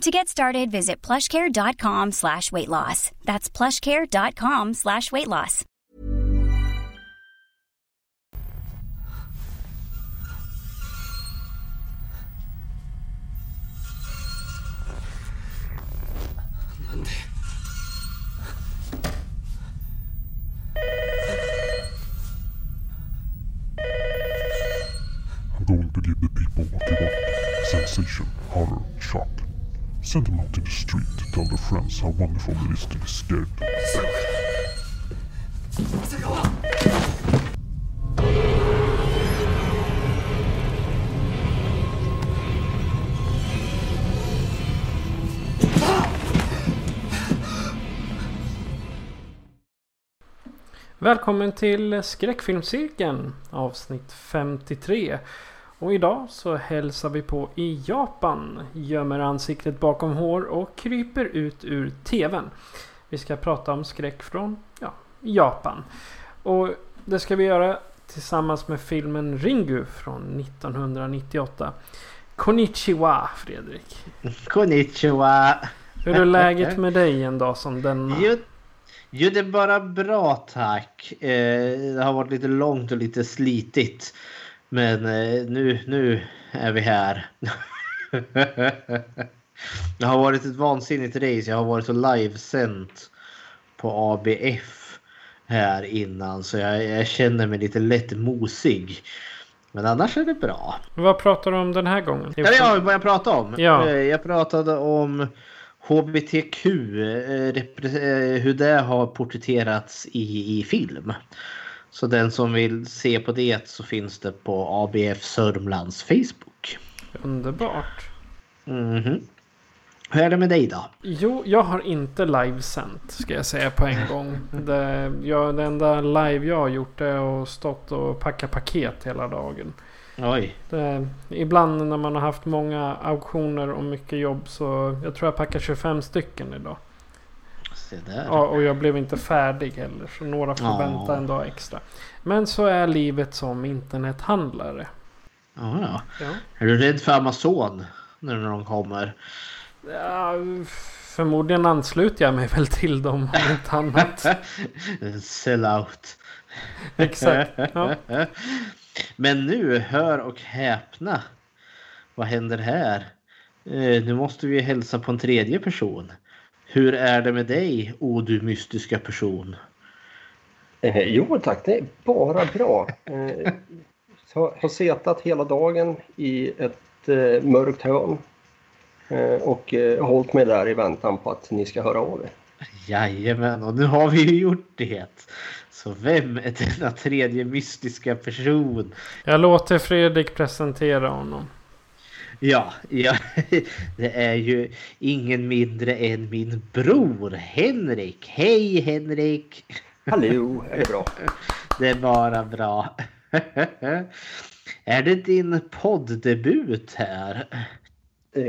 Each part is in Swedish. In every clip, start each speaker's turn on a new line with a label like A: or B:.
A: To get started, visit plushcare.com slash weight loss. That's plushcare.com slash weight loss.
B: The people. Sensation, horror, shock. Send them out to the street to tell their friends how wonderful it is to be scared.
C: Välkommen till Skräckfilmscirkeln avsnitt 53. Och idag så hälsar vi på i Japan, gömmer ansiktet bakom hår och kryper ut ur TVn. Vi ska prata om skräck från ja, Japan. Och det ska vi göra tillsammans med filmen Ringu från 1998. Konnichiwa Fredrik.
D: Konnichiwa!
C: Hur är läget med dig en dag som denna?
D: Jo, jo det är bara bra tack. Eh, det har varit lite långt och lite slitigt. Men eh, nu, nu är vi här. det har varit ett vansinnigt race. Jag har varit och livesänt på ABF här innan. Så jag, jag känner mig lite lätt mosig. Men annars är det bra.
C: Vad pratar du om den här gången?
D: Ja, ja vad jag pratade om.
C: Ja.
D: Eh, Jag pratade om HBTQ. eh, eh, Hur det har porträtterats i, i film. Så den som vill se på det så finns det på ABF Sörmlands Facebook.
C: Underbart.
D: Mhm. Hur är det med dig då?
C: Jo, jag har inte livesänt ska jag säga på en gång. Det, jag, det enda live jag har gjort är att stått och packa paket hela dagen.
D: Oj.
C: Det, ibland när man har haft många auktioner och mycket jobb så jag tror jag packar 25 stycken idag.
D: Se där.
C: Ja, och jag blev inte färdig heller så några får
D: Ja.
C: vänta en dag extra. Men så är livet som internethandlare.
D: Ja, ja.
C: Ja.
D: Är du rädd för Amazon? När de kommer?
C: Ja, förmodligen ansluter jag mig väl till dem om inte annat.
D: Sell out.
C: Exakt. Ja.
D: Men nu, hör och häpna. Vad händer här? Eh, nu måste vi hälsa på en tredje person. Hur är det med dig, o du mystiska person?
E: Eh, jo tack, det är bara bra. Eh, så har setat hela dagen i ett eh, mörkt hörn. Eh, och eh, hållit mig där i väntan på att ni ska höra av er.
D: Jajamän, och nu har vi ju gjort det. Så vem är denna tredje mystiska person?
C: Jag låter Fredrik presentera honom.
D: Ja, ja, det är ju ingen mindre än min bror Henrik. Hej Henrik!
E: Hallå, är det bra?
D: Det är bara bra. Är det din podddebut här?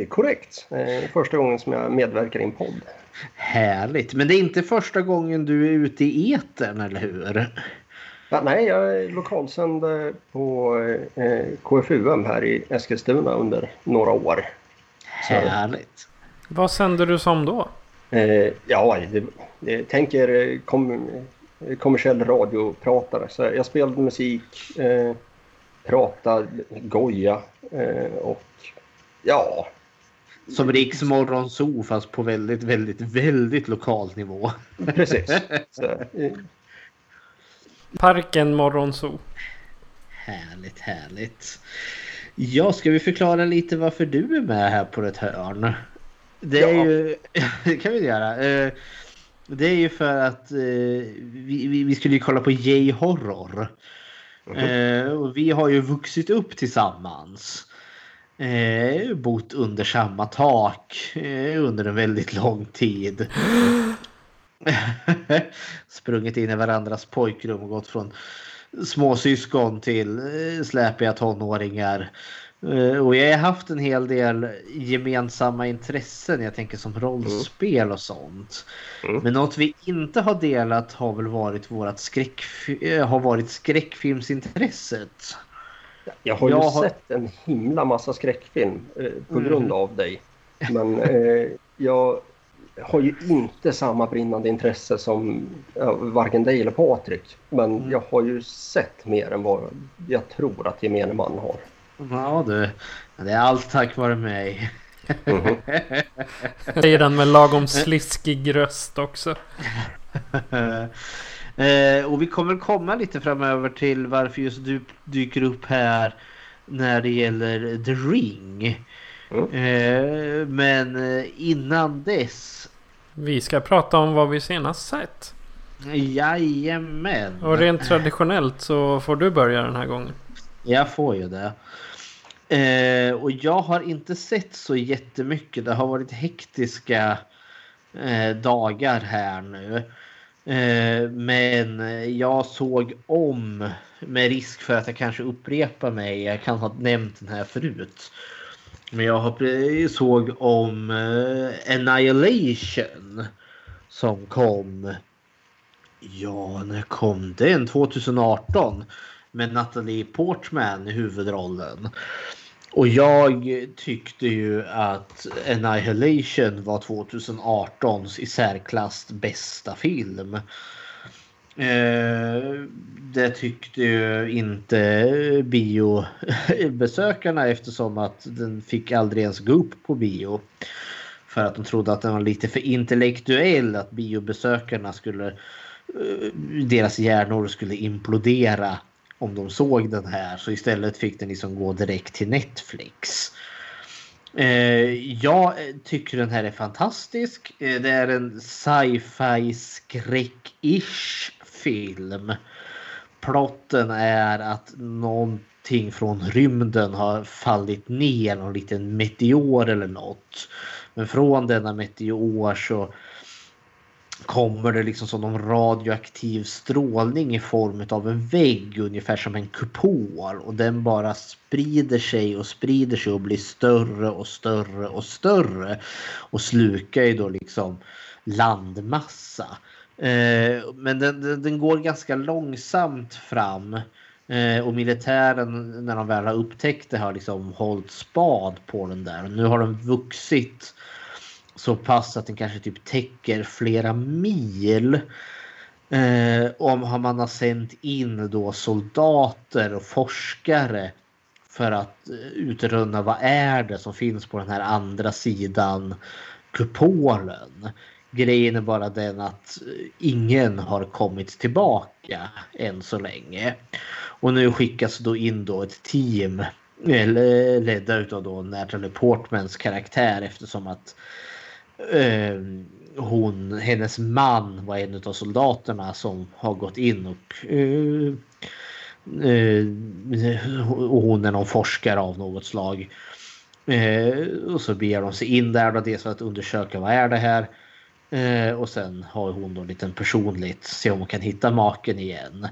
E: Korrekt. Första gången som jag medverkar i en podd.
D: Härligt. Men det är inte första gången du är ute i etern, eller hur?
E: Ja, nej, jag är lokalsänd på eh, KFUM här i Eskilstuna under några år.
D: Härligt.
C: Vad sänder du som då?
E: Eh, ja, det, det, tänk er eh, kom, eh, kommersiell radiopratare. Så jag spelade musik, eh, pratade, goja eh, och ja.
D: Som Riks Morgonzoo fast på väldigt, väldigt, väldigt lokal nivå.
E: Precis. Så, eh,
C: Parken Morgonzoo.
D: Härligt, härligt. Ja, ska vi förklara lite varför du är med här på ett hörn? Det är
E: Ja.
D: ju... Det kan vi göra. Eh, Det är ju för att eh, vi, vi, vi skulle ju kolla på J-horror. Eh, och vi har ju vuxit upp tillsammans. Eh, bott under samma tak eh, under en väldigt lång tid. Sprungit in i varandras pojkrum och gått från småsyskon till eh, släpiga tonåringar. Eh, och jag har haft en hel del gemensamma intressen. Jag tänker som rollspel och sånt.
E: Mm.
D: Men något vi inte har delat har väl varit vårat skräck, eh, har varit skräckfilmsintresset.
E: Jag har ju
D: Jag har-
E: sett en himla massa skräckfilm eh, på
D: Mm.
E: grund av dig. Men eh, jag har ju inte samma brinnande intresse som ja, varken dig eller Patrik. Men
D: Mm.
E: jag har ju sett mer än vad jag tror att gemene man har.
D: Ja du, det är allt tack vare mig.
E: Mhm.
C: Säger den med lagom sliskig röst också.
D: eh, och vi kommer komma lite framöver till varför just du dyker upp här när det gäller The Ring.
E: Mm.
D: Men eh, innan dess,
C: Vi ska prata om vad vi senast sett.
D: jajamän.
C: Och rent traditionellt så får du börja den här gången.
D: Jag får ju det. Eh, och jag har inte sett så jättemycket. Det har varit hektiska eh, dagar här nu. Eh, men jag såg om med risk för att jag kanske upprepar mig. Jag kan ha nämnt den här förut. Men jag har såg om eh, Annihilation som kom. Ja, när kom den? 2018 med Natalie Portman i huvudrollen. Och jag tyckte ju att Annihilation var 2018s i särklass bästa film. Eh, det tyckte ju inte biobesökarna eftersom att den fick aldrig ens gå upp på bio. För att de trodde att den var lite för intellektuell, att biobesökarna skulle eh, deras hjärnor skulle implodera om de såg den här. Så istället fick den liksom gå direkt till Netflix. Eh, jag tycker den här är fantastisk. Eh, det är en sci-fi skräck-ish film. Plotten är att någonting från rymden har fallit ner, någon liten meteor eller något. Men från denna meteor så kommer det liksom som någon radioaktiv strålning i form av en vägg ungefär som en kupol och den bara sprider sig och sprider sig och blir större och större och större och slukar ju då liksom landmassa. Eh, men den, den, den går ganska långsamt fram eh, och militären när de väl har upptäckt det har liksom hållit spad på den där. Och nu har den vuxit så pass att den kanske typ täcker flera mil. Eh, om man har sänt in då soldater och forskare för att eh, utröna vad är det som finns på den här andra sidan kupolen. Grejen är bara den att eh, ingen har kommit tillbaka än så länge. Och nu skickas då in då ett team eller ledda utav då Natalie Portmans karaktär eftersom att eh, hon, hennes man var en av soldaterna som har gått in och eh, eh, och hon är någon forskare av något slag. Eh, och så beger de sig in där då, dels för att undersöka vad är det här. Eh, och sen har hon då lite personligt, se om hon kan hitta maken igen.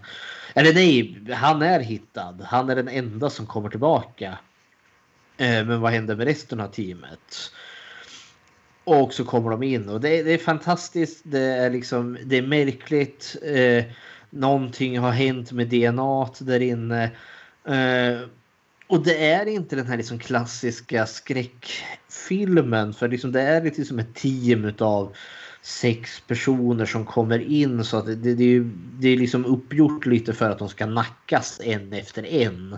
D: Eller nej, han är hittad. Han är den enda som kommer tillbaka. Eh, men vad händer med resten av teamet? Och så kommer de in och det, är- det är fantastiskt. Det är liksom, det är märkligt. Eh, någonting har hänt med DNA där inne. Eh, och det är inte den här liksom klassiska skräckfilmen. För liksom det är lite som ett team utav sex personer som kommer in. Så att det, det, det, är det är liksom uppgjort lite för att de ska nackas en efter en.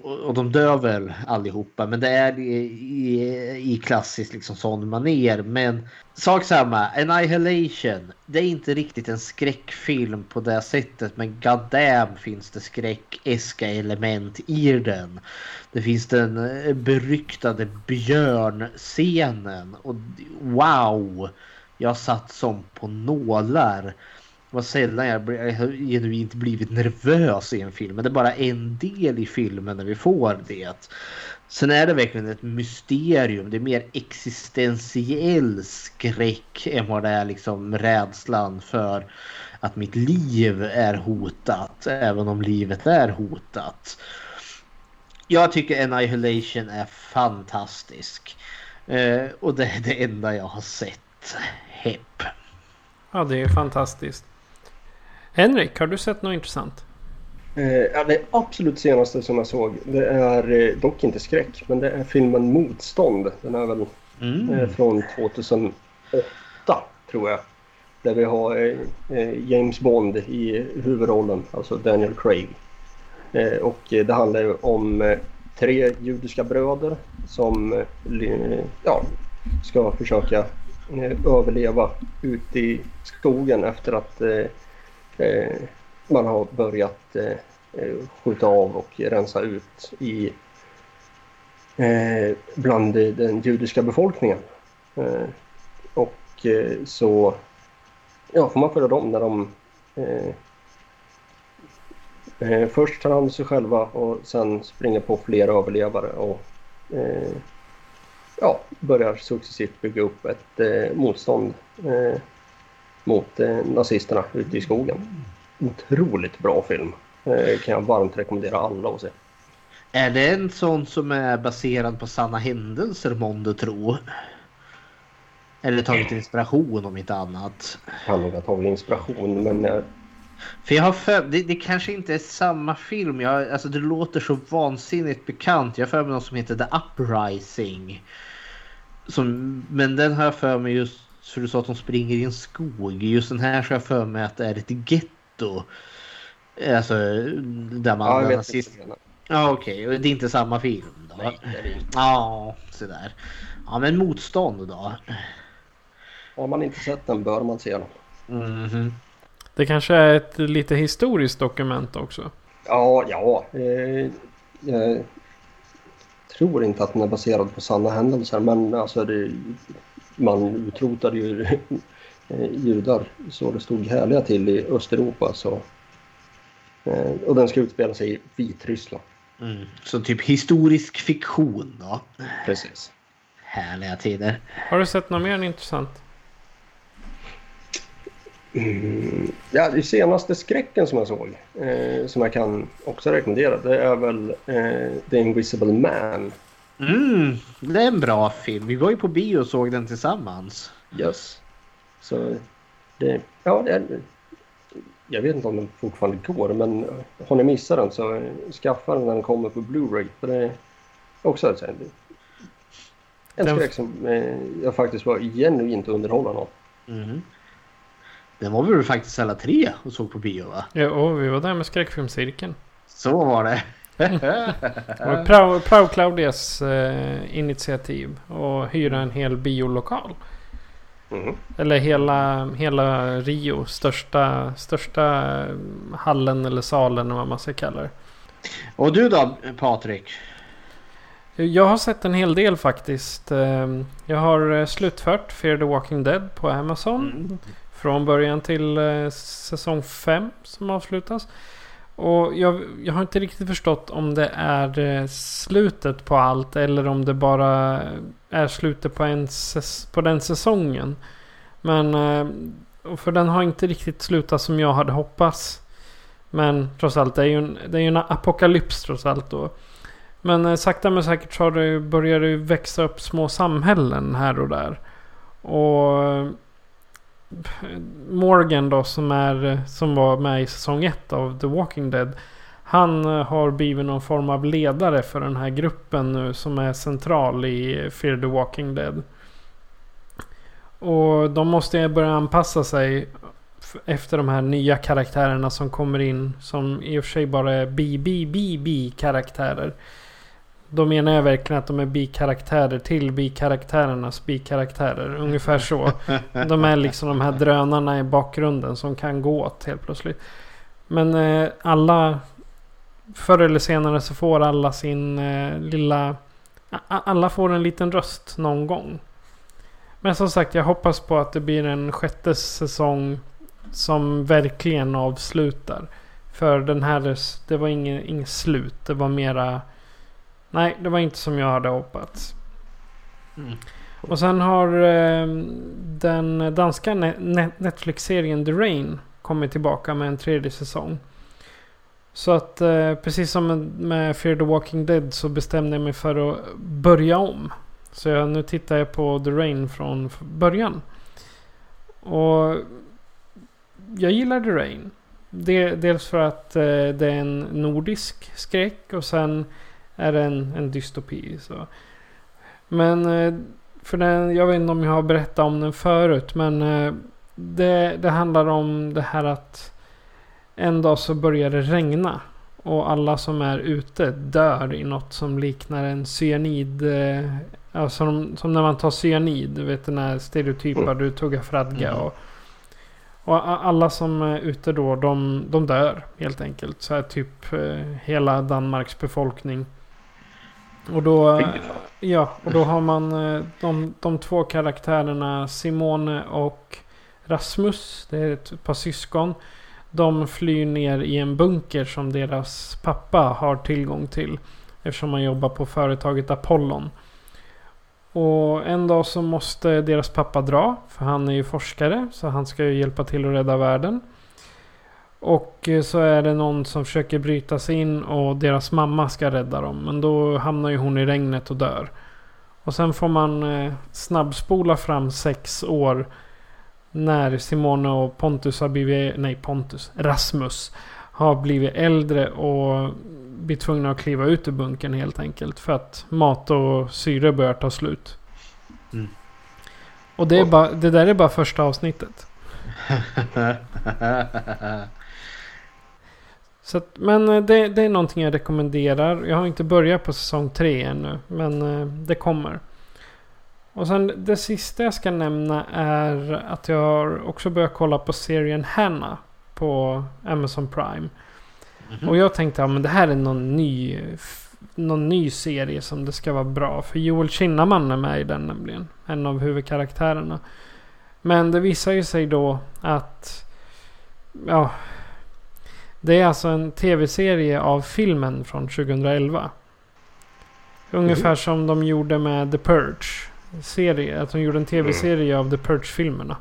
D: Och, och de dör väl allihopa. Men det är i, i, i klassisk liksom sån maner. Men sak samma. Annihilation. Det är inte riktigt en skräckfilm på det sättet. Men goddamn finns det skräckeska element i den. Det finns den eh, beryktade björnscenen. Och wow! Jag satt som på nålar. Det var sällan jag, jag har genuint blivit nervös i en film. Men det är bara en del i filmen när vi får det. Sen är det verkligen ett mysterium. Det är mer existentiell skräck än vad det är liksom rädslan för att mitt liv är hotat. Även om livet är hotat. Jag tycker Annihilation är fantastisk. Eh, och det är det enda jag har sett. Hepp.
C: Ja, det är fantastiskt. Henrik, har du sett något intressant?
E: Eh, ja, det absolut senaste som jag såg, det är eh, dock inte skräck, men det är filmen Motstånd. Den är väl
D: Mm.
E: eh, från 2008 tror jag. Där vi har eh, eh, James Bond i huvudrollen, alltså Daniel Craig. Eh, och det handlar ju om eh, tre judiska bröder som eh, ja, ska försöka Eh, överleva ute i skogen efter att eh, eh, man har börjat eh, eh skjuta av och rensa ut i eh, bland den judiska befolkningen. Eh, och eh, så ja, får man följa dem när de eh, eh, först tar hand om sig själva och sen springer på fler överlevare och eh, ja, börjar successivt bygga upp ett eh, motstånd eh, mot eh, nazisterna ute i skogen. Otroligt bra film. Eh, kan jag varmt rekommendera alla att se.
D: Är det en sån som är baserad på sanna händelser månde tro? Eller tagit inspiration om inte annat?
E: Kan nog ha tagit inspiration men eh,
D: För jag har för, det, det kanske inte är samma film. Jag, alltså det låter så vansinnigt bekant. Jag har för mig någon som heter The Uprising. Som, men den har jag för mig just för du sa att de springer i en skog. Just den här så har jag för mig att det är ett getto. Alltså där man...
E: ja, jag vet
D: nazist-. Ja okej, och det är inte samma film då?
E: Nej, det är det inte.
D: Ja, sådär. Ja men motstånd då?
E: Har man inte sett den bör man se den.
D: Mhm.
C: Det kanske är ett lite historiskt dokument också.
E: Ja, ja. Eh, jag tror inte att den är baserad på sanna händelser men alltså det, man utrotade ju judar så det stod härliga till i Östeuropa. Så, eh, och den ska utspela sig i Vitryssland.
D: Mm. Så typ historisk fiktion då?
E: Precis.
D: Härliga tider.
C: Har du sett något mer intressant?
E: Mm, ja, det senaste skräcken som jag såg, eh, som jag kan också rekommendera, det är väl eh, The Invisible Man.
D: Mm, det är en bra film. Vi var ju på bio och såg den tillsammans.
E: Yes. Så det, ja, det är, jag vet inte om den fortfarande går, men har ni missat den så skaffa den när den kommer på Blu-ray. För det är också ett, en
C: Den-
E: skräck som eh, jag faktiskt var genuint underhållen av.
D: Mm. Den var vi väl faktiskt alla tre och såg på bio va?
C: Ja, och vi var där med skräckfilmscirkeln.
D: Så var det.
C: Det var Prao, Claudias eh, initiativ att hyra en hel biolokal.
E: Mhm.
C: Eller hela, hela Rio. Största, största eh, hallen eller salen eller vad man ska kalla det.
D: och du då Patrik?
C: Jag har sett en hel del faktiskt. Eh, Jag har eh, slutfört Fear the Walking Dead på Amazon.
D: Mm.
C: Från början till eh, säsong 5 som avslutas. Och jag, jag har inte riktigt förstått om det är eh, slutet på allt eller om det bara är slutet på, en på den säsongen. Men eh, för den har inte riktigt slutat som jag hade hoppats. Men trots allt, det är ju en, det är ju en apokalyps trots allt då. Men sakta men säkert så har det, börjar det växa upp små samhällen här och där. Och Morgan då som, är, som var med i säsong 1 av The Walking Dead. Han eh, har blivit någon form av ledare för den här gruppen nu som är central i Fear the Walking Dead. Och de måste börja anpassa sig efter de här nya karaktärerna som kommer in. Som i och för sig bara är bi-bi-bi-bi-karaktärer. Då menar jag verkligen att de är bikaraktärer till bikaraktärernas bikaraktärer. Ungefär så. De är liksom de här drönarna i bakgrunden som kan gå åt helt plötsligt. Men eh, alla... Förr eller senare så får alla sin eh, lilla... Alla får en liten röst någon gång. Men som sagt, jag hoppas på att det blir en sjätte säsong som verkligen avslutar. För den här, det var inget, inget slut. Det var mera Nej, det var inte som jag hade hoppats.
D: Mm.
C: Och sen har eh, den danska ne- Netflix-serien The Rain kommit tillbaka med en tredje säsong. Så att eh, precis som med Fear the Walking Dead så bestämde jag mig för att börja om. Så jag, nu tittar jag på The Rain från början. Och jag gillar The Rain. Det, dels för att eh, det är en nordisk skräck och sen är det en, en dystopi. Så. Men eh, för den, jag vet inte om jag har berättat om den förut men eh, det, det handlar om det här att en dag så börjar det regna. Och alla som är ute dör i något som liknar en cyanid. Alltså som, som när man tar cyanid. Du vet den här stereotypa du tuggar fradga.
D: Mm.
C: Och, och alla som är ute då de, de dör helt enkelt. Så här typ hela Danmarks befolkning. Och då, ja, och då har man eh, de, de två karaktärerna Simone och Rasmus. Det är ett par syskon. De flyr ner i en bunker som deras pappa har tillgång till. Eftersom han jobbar på företaget Apollon. Och en dag så måste deras pappa dra. För han är ju forskare. Så han ska ju hjälpa till att rädda världen. Och eh, så är det någon som försöker bryta sig in och deras mamma ska rädda dem. Men då hamnar ju hon i regnet och dör. Och sen får man eh, snabbspola fram sex år. När Simone och Pontus har blivit, nej Pontus, Rasmus. Har blivit äldre och blir tvungna att kliva ut ur bunkern helt enkelt. För att mat och syre börjar ta slut.
D: Mm.
C: Och det, är bara, det där är bara första avsnittet. Så att, men eh, det, det är någonting jag rekommenderar. Jag har inte börjat på säsong tre ännu. Men eh, det kommer. Och sen det sista jag ska nämna är att jag har också börjat kolla på serien Hanna. På Amazon Prime.
D: Mhm.
C: Och jag tänkte att ja, det här är någon ny, någon ny serie som det ska vara bra. För Joel Kinnaman är med i den nämligen. En av huvudkaraktärerna. Men det visar ju sig då att... Ja. Det är alltså en tv-serie av filmen från 2011. Ungefär som de gjorde med The Purge. Serie. Att de gjorde en tv-serie av The Purge-filmerna.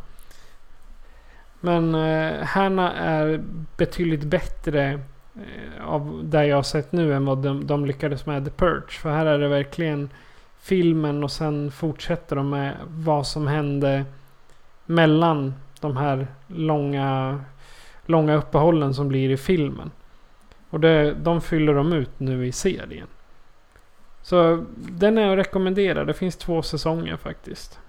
C: Men eh, Hanna är betydligt bättre eh, av det jag har sett nu än vad de, de lyckades med The Purge. För här är det verkligen filmen och sen fortsätter de med vad som hände mellan de här långa, långa uppehållen som blir i filmen. Och det, de fyller de ut nu i serien. Så den är att rekommendera. Det finns två säsonger faktiskt.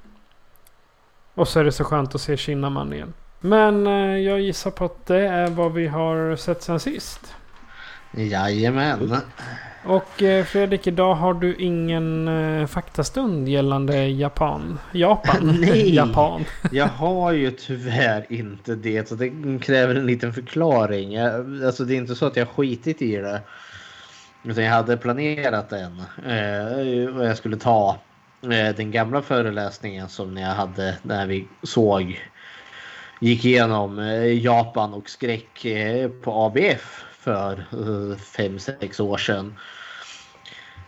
C: Och så är det så skönt att se Kinnaman igen. Men eh, jag gissar på att det är vad vi har sett sen sist.
D: Jajamän.
C: Och eh, Fredrik, idag har du ingen eh, faktastund gällande Japan. Japan?
D: Nej.
C: Japan.
D: Jag har ju tyvärr inte det så det kräver en liten förklaring. Jag, alltså det är inte så att jag skitit i det. Utan jag hade planerat den. Eh, och jag skulle ta eh, den gamla föreläsningen som jag hade när vi såg gick igenom eh, Japan och skräck eh, på ABF för eh, 5-6 år sedan.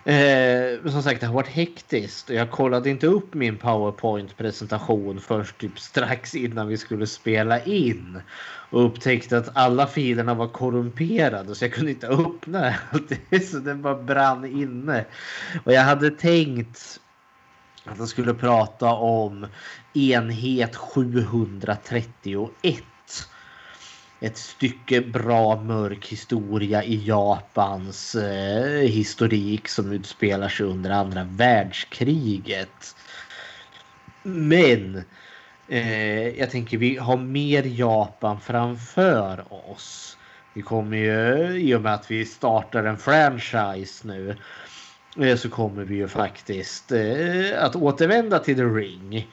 D: Eh, som sagt, det har varit hektiskt och jag kollade inte upp min powerpoint-presentation först typ strax innan vi skulle spela in. Och upptäckte att alla filerna var korrumperade så jag kunde inte öppna allt. Så den bara brann inne. Och jag hade tänkt att jag skulle prata om enhet 731 ett stycke bra mörk historia i Japans eh, historik som utspelar sig under andra världskriget. Men eh, jag tänker vi har mer Japan framför oss. Vi kommer ju i och med att vi startar en franchise nu eh, så kommer vi ju faktiskt eh, att återvända till The Ring.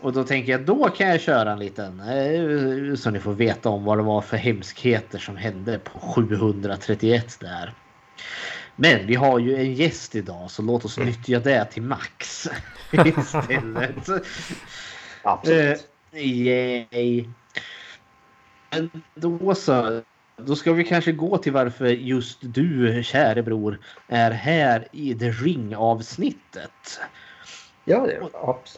D: Och då tänker jag då kan jag köra en liten eh, så ni får veta om vad det var för hemskheter som hände på 731 där. Men vi har ju en gäst idag så låt oss nyttja det till max istället.
E: Absolut.
D: Eh, yay. Men då så. då ska vi kanske gå till varför just du, käre bror, är här i The Ring-avsnittet.
E: Ja, det,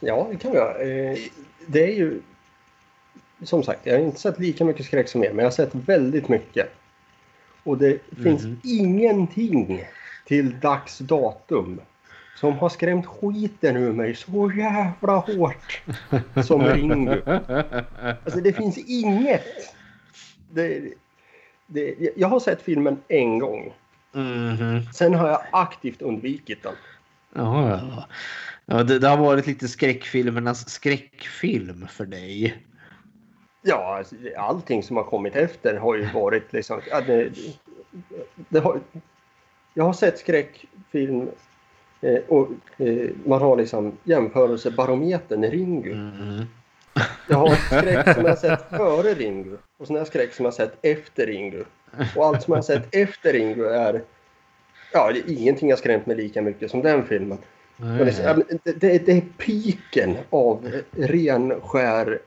E: ja, det kan göra. Eh, det är ju... Som sagt, jag har inte sett lika mycket skräck som er, men jag har sett väldigt mycket. Och det finns
D: Mhm.
E: ingenting till dags datum som har skrämt skiten ur mig så jävla hårt som Ringu. Alltså det finns inget. Det, det, jag har sett filmen en gång.
D: Mhm.
E: Sen har jag aktivt undvikit den.
D: Ja, ja. Ja det, det har varit lite skräckfilmernas skräckfilm för dig.
E: Ja, alltså, allting som har kommit efter har ju varit liksom... Ja, det, det har, jag har sett skräckfilm eh, och eh, man har liksom jämförelsebarometern i Ringu.
D: Mhm.
E: Jag har skräck som jag har sett före Ringu och sen har jag skräck som jag har sett efter Ringu. Och allt som jag har sett efter Ringu är... Ja, det är ingenting har skrämt mig lika mycket som den filmen. Det, det, det, är piken av ren skär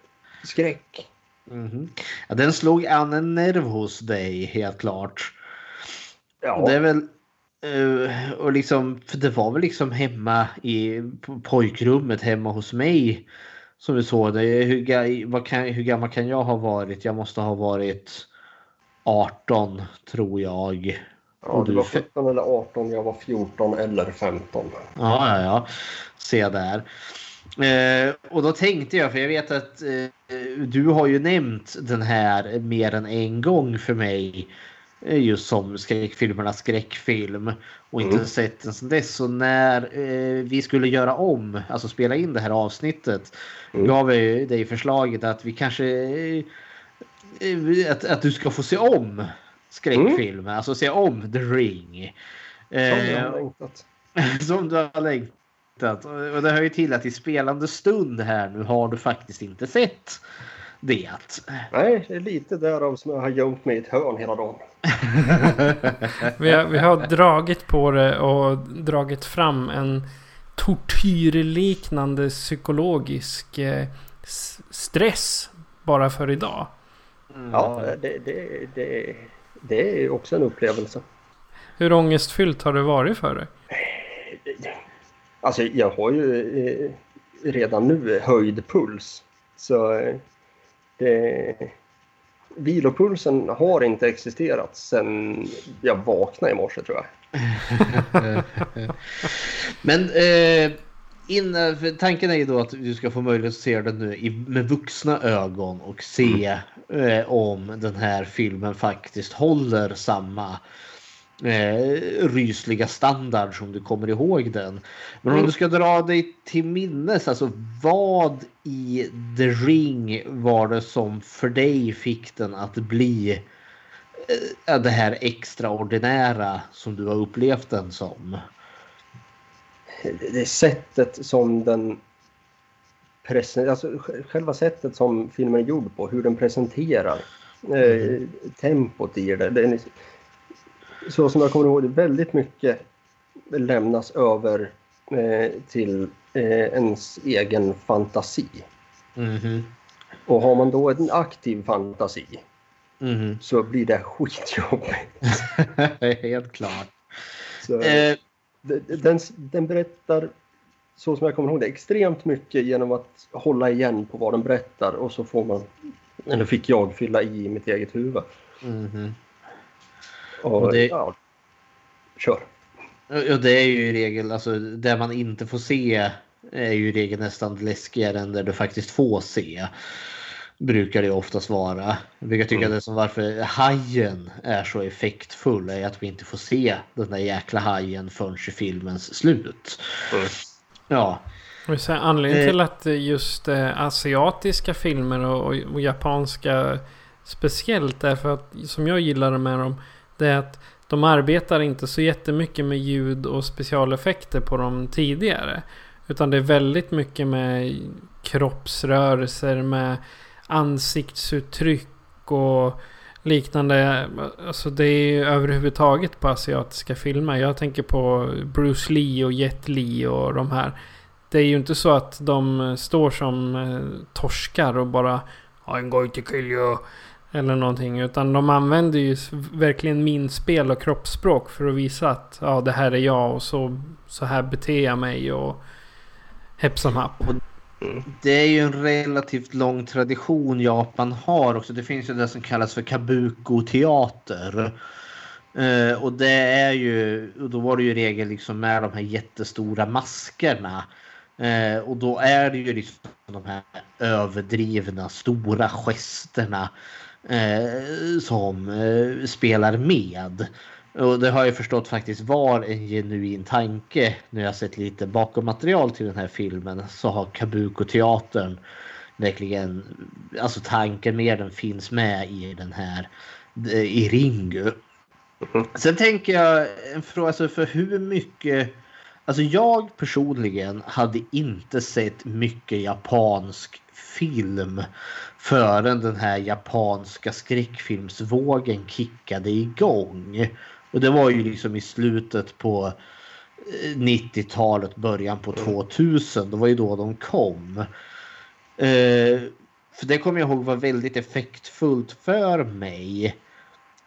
E: skräck.
D: Mhm. Ja, den slog an en nerv hos dig helt klart.
E: Ja.
D: Det är väl eh, och liksom, för det var väl liksom hemma i pojkrummet hemma hos mig som vi såg det. Hur, vad kan, hur gammal kan jag ha varit? Jag måste ha varit 18 tror jag.
E: Ja, du var
D: fe-
E: 17 eller 18, jag var 14 eller 15.
D: Ja, ja, ja. Se där. Eh, och då tänkte jag, för jag vet att eh, du har ju nämnt den här mer än en gång för mig. eh, Just som skräckfilmernas skräckfilm. Och inte
E: Mm.
D: sett den sedan dess. Så när eh, vi skulle göra om, alltså spela in det här avsnittet.
E: Mm.
D: Gav jag dig förslaget att vi kanske... Eh, eh, att, att du ska få se om skräckfilmer. Alltså se om The Ring.
E: Som jag
D: Eh,
E: har längtat.
D: som du har längtat. Och det hör ju till att i spelande stund här nu har du faktiskt inte sett det.
E: Nej, det är lite därav som jag har gömt mig i ett hörn hela dagen.
C: Vi har, vi har dragit på det och dragit fram en tortyrliknande psykologisk eh, stress bara för idag.
E: Ja, det, det, det, det är också en upplevelse.
C: Hur ångestfyllt har det varit för dig?
E: Alltså, jag har ju eh, redan nu höjd puls. Så eh, det... Vilopulsen har inte existerat sedan jag vaknade i morse tror jag.
D: Men eh, för tanken är ju då att du ska få möjlighet att se den nu i, med vuxna ögon och se eh, om den här filmen faktiskt håller samma eh, rysliga standard som du kommer ihåg den. Men om
E: Mm.
D: du ska dra dig till minnes, alltså vad i The Ring var det som för dig fick den att bli eh, det här extraordinära som du har upplevt den som?
E: Det sättet som den presen- alltså sj- själva sättet som filmen är gjord på, hur den presenterar eh, tempot i det. Den är, så som jag kommer ihåg det, väldigt mycket lämnas över eh, till eh, ens egen fantasi.
D: Mhm.
E: Och har man då en aktiv fantasi
D: Mhm.
E: så blir det skitjobbigt.
D: Helt klart.
E: Så,
D: Eh,
E: den, den berättar, så som jag kommer ihåg det, extremt mycket genom att hålla igen på vad den berättar och så får man, eller fick jag fylla i mitt eget huvud.
D: mhm.
E: Och,
D: Och det-
E: ja, kör.
D: Och det är ju i regel, alltså det man inte får se är ju i regel nästan läskigare än det du faktiskt får se. Brukar det oftast vara. Jag brukar tycka
E: Mm.
D: det som varför hajen är så effektfull är att vi inte får se den där jäkla hajen förrän i filmens slut.
E: Mm.
D: Ja.
C: Och så här, Anledningen
D: Eh.
C: till att just eh, asiatiska filmer och, och, och japanska speciellt är för att som jag gillar med dem det är att de arbetar inte så jättemycket med ljud och specialeffekter på dem tidigare. Utan det är väldigt mycket med kroppsrörelser, med ansiktsuttryck och liknande. Alltså det är ju överhuvudtaget på asiatiska filmer. Jag tänker på Bruce Lee och Jet Li och de här. Det är ju inte så att de står som eh, torskar och bara ah, I'm going to kill you. Eller någonting. Utan de använder ju verkligen minspel och kroppsspråk för att visa att ja, det här är jag och så, så här beter jag mig och hepp som happ.
D: Det är ju en relativt lång tradition Japan har också. Det finns ju det som kallas för kabuko-teater. Eh, och det är ju, och då var det ju i regel liksom med de här jättestora maskerna. Eh, och då är det ju liksom de här överdrivna stora gesterna eh, som eh, spelar med. Och det har jag förstått faktiskt var en genuin tanke när jag sett lite bakom material till den här filmen så har Kabuko-teatern verkligen, alltså tanken med den finns med i den här i Ringu. Sen tänker jag en fråga, alltså för hur mycket Alltså jag personligen hade inte sett mycket japansk film förrän den här japanska skräckfilmsvågen kickade igång. Och det var ju liksom i slutet på eh, 90-talet, början på 2000. Det var ju då de kom. Eh, för det kommer jag ihåg var väldigt effektfullt för mig.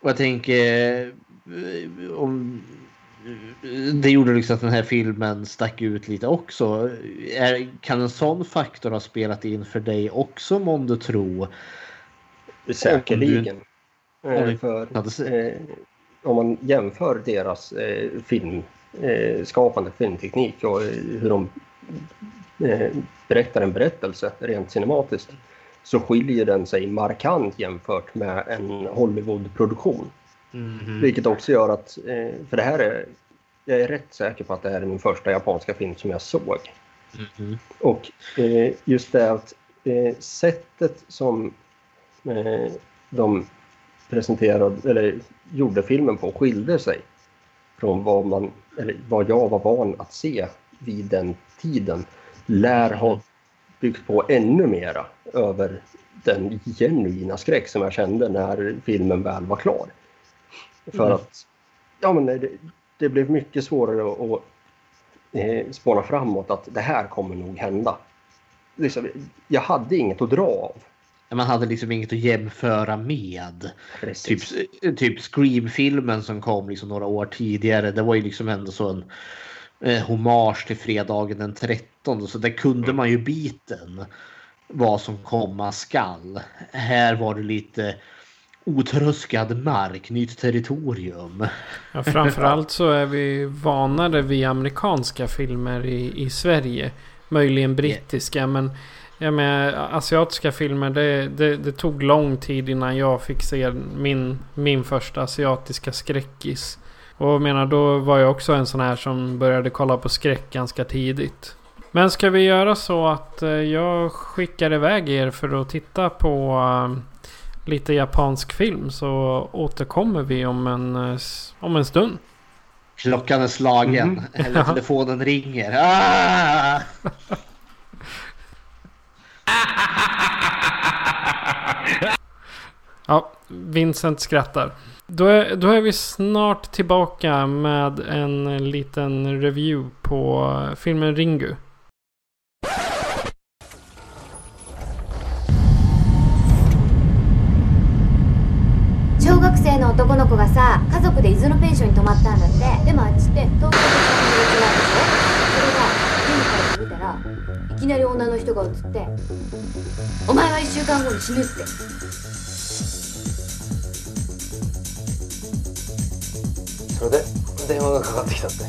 D: Och jag tänker eh, om det gjorde liksom att den här filmen stack ut lite också. Är, kan en sån faktor ha spelat in för dig också månde tro?
E: Säkerligen.
D: Om
E: Eh,
D: du
E: för,
D: hade se-
E: eh, om man jämför deras eh, film, eh, filmteknik och eh, hur de eh, berättar en berättelse rent cinematiskt så skiljer den sig markant jämfört med en Hollywoodproduktion.
D: Mhm.
E: Vilket också gör att, för det här är, jag är rätt säker på att det här är min första japanska film som jag såg.
D: Mhm.
E: Och eh, just det att sättet som de presenterade, eller gjorde filmen på skilde sig från vad, man, eller vad jag var van att se vid den tiden. Lär ha byggt på ännu mera över den genuina skräck som jag kände när filmen väl var klar. För
D: Mm.
E: att ja, men det, det blev mycket svårare att, att eh, spåna framåt att det här kommer nog hända. Liksom, jag hade inget att dra av.
D: Man hade liksom inget att jämföra med.
E: Precis.
D: Typ, typ Scream-filmen som kom liksom några år tidigare. Det var ju liksom ändå så en eh, hommage till fredagen den 13. Så där kunde man ju biten vad som komma skall. Här var det lite otröskad mark, nytt territorium.
C: Ja, framförallt så är vi vanare vid amerikanska filmer i, i Sverige. Möjligen brittiska men jag menar, asiatiska filmer det, det, det tog lång tid innan jag fick se min, min första asiatiska skräckis. Och jag menar då var jag också en sån här som började kolla på skräck ganska tidigt. Men ska vi göra så att eh, jag skickar iväg er för att titta på eh, lite japansk film så återkommer vi om en, eh, om en stund.
D: Klockan är slagen
E: Mhm.
D: eller telefonen ringer. Ah!
C: Ja, Vincent skrattar. Då är, då är vi snart tillbaka med en liten review på filmen Ringu.
F: 小学生の男の子がさ家族で伊豆のペンションに泊まったんだってでもあっちって東京と いきなり女の人が映って「お前は1週間後に死ぬ」って。
G: それで電話がかかってきたって？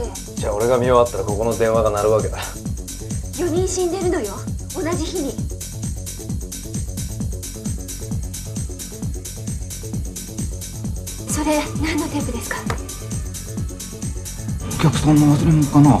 F: え
G: じゃあ俺が見終わったらここの電話が鳴るわけだ。
F: え4人死んでるのよ。同じ日に。それ何のテープですか？
H: お客さんの忘れ物かな？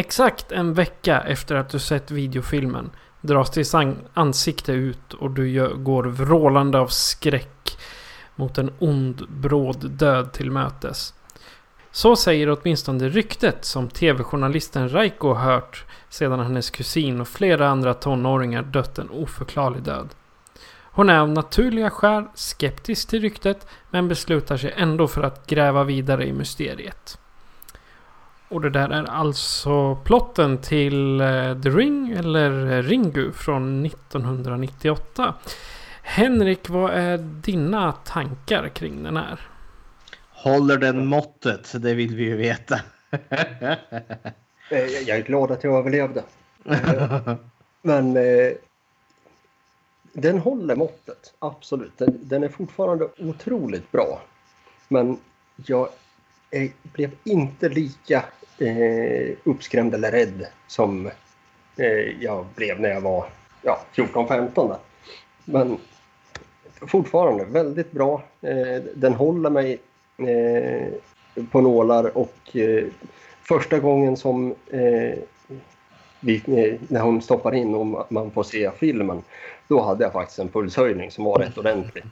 C: Exakt en vecka efter att du sett videofilmen dras ditt ansikte ut och du går vrålande av skräck mot en ond, bråd död till mötes. Så säger åtminstone ryktet som tv-journalisten Raiko hört sedan hennes kusin och flera andra tonåringar dött en oförklarlig död. Hon är av naturliga skäl skeptisk till ryktet men beslutar sig ändå för att gräva vidare i mysteriet. Och det där är alltså plotten till eh, The Ring eller eh, Ringu från 1998. Henrik, vad är dina tankar kring den här?
D: Håller den måttet? Det vill vi ju veta.
E: Eh, Jag är glad att jag överlevde. Men eh, den håller måttet, absolut. Den, den är fortfarande otroligt bra. Men jag är, blev inte lika eh, uppskrämd eller rädd som eh, jag blev när jag var ja, 14-15. där. Men fortfarande väldigt bra. Eh, den håller mig eh, på nålar och eh, första gången som eh, vi, eh, när hon stoppar in och man får se filmen, då hade jag faktiskt en pulshöjning som var rätt ordentlig.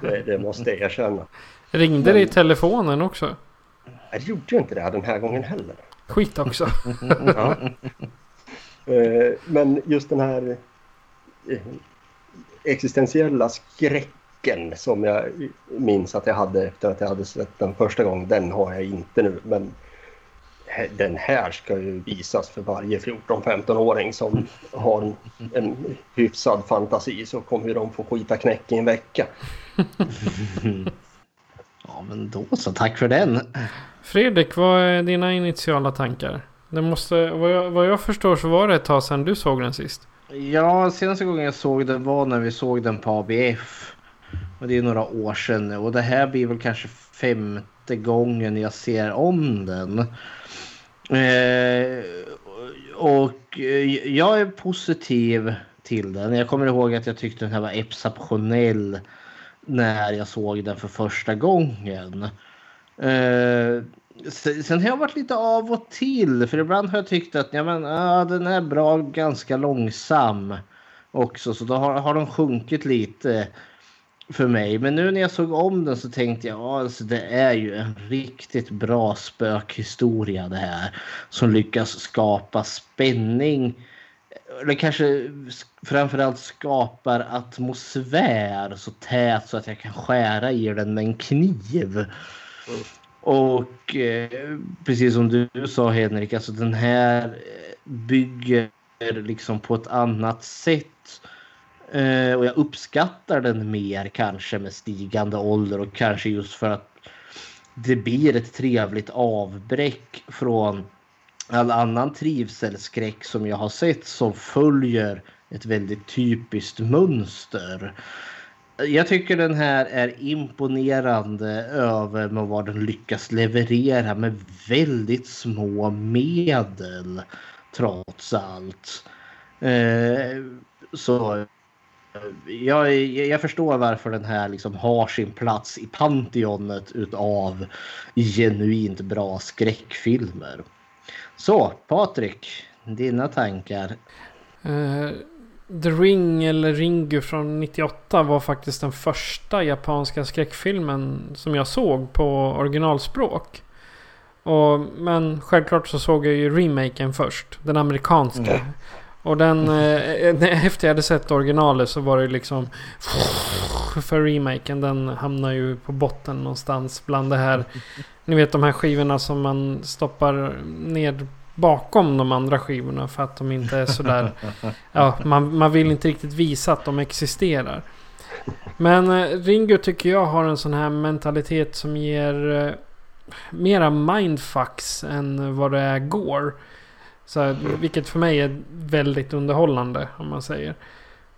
E: Det, det måste jag erkänna.
C: Ringde det i telefonen också?
E: Jag gjorde ju inte det den här gången heller.
C: Skit också.
E: Ja. Eh, Men just den här eh, existentiella skräcken som jag minns att jag hade efter att jag hade sett den första gången, den har jag inte nu. Men den här ska ju visas för varje 14-15-åring som har en, en hyfsad fantasi så kommer de få skita knäck i en vecka.
D: Ja, men då så. Tack för den.
C: Fredrik, vad är dina initiala tankar? Det måste, vad, jag, vad jag förstår så var det ett tag sedan du såg den sist.
D: Ja, senaste gången jag såg den var när vi såg den på ABF. Och det är några år sedan nu. Och det här blir väl kanske femte gången jag ser om den. Eh, och eh, jag är positiv till den. Jag kommer ihåg att jag tyckte den här var exceptionell när jag såg den för första gången. Eh, sen, har jag varit lite av och till för ibland har jag tyckt att ja, men, ah, den är bra ganska långsam också så då har, har de sjunkit lite för mig. Men nu när jag såg om den så tänkte jag att alltså, det är ju en riktigt bra spökhistoria det här som lyckas skapa spänning eller kanske framförallt skapar atmosfär så tät så att jag kan skära i den med en kniv. Och eh, precis som du sa Henrik, alltså den här eh, bygger liksom på ett annat sätt. Eh, och jag uppskattar den mer kanske med stigande ålder och kanske just för att det blir ett trevligt avbräck från all annan trivselskräck som jag har sett som följer ett väldigt typiskt mönster. Jag tycker den här är imponerande över med vad den lyckas leverera med väldigt små medel trots allt. Eh, så jag, jag förstår varför den här liksom har sin plats i pantheonet utav genuint bra skräckfilmer. Så Patrik, dina tankar?
C: Eh, The Ring eller Ringu från 98 var faktiskt den första japanska skräckfilmen som jag såg på originalspråk. Och, men självklart så såg jag ju remaken först. Den amerikanska. Mm. Och den, eh, efter jag hade sett originalet så var det liksom för remaken. Den hamnar ju på botten någonstans bland det här. Ni vet de här skivorna som man stoppar ner bakom de andra skivorna för att de inte är sådär... ja, man, man vill inte riktigt visa att de existerar. Men eh, Ringo tycker jag har en sån här mentalitet som ger eh, mera mindfucks än vad det är går. Så, vilket för mig är väldigt underhållande om man säger.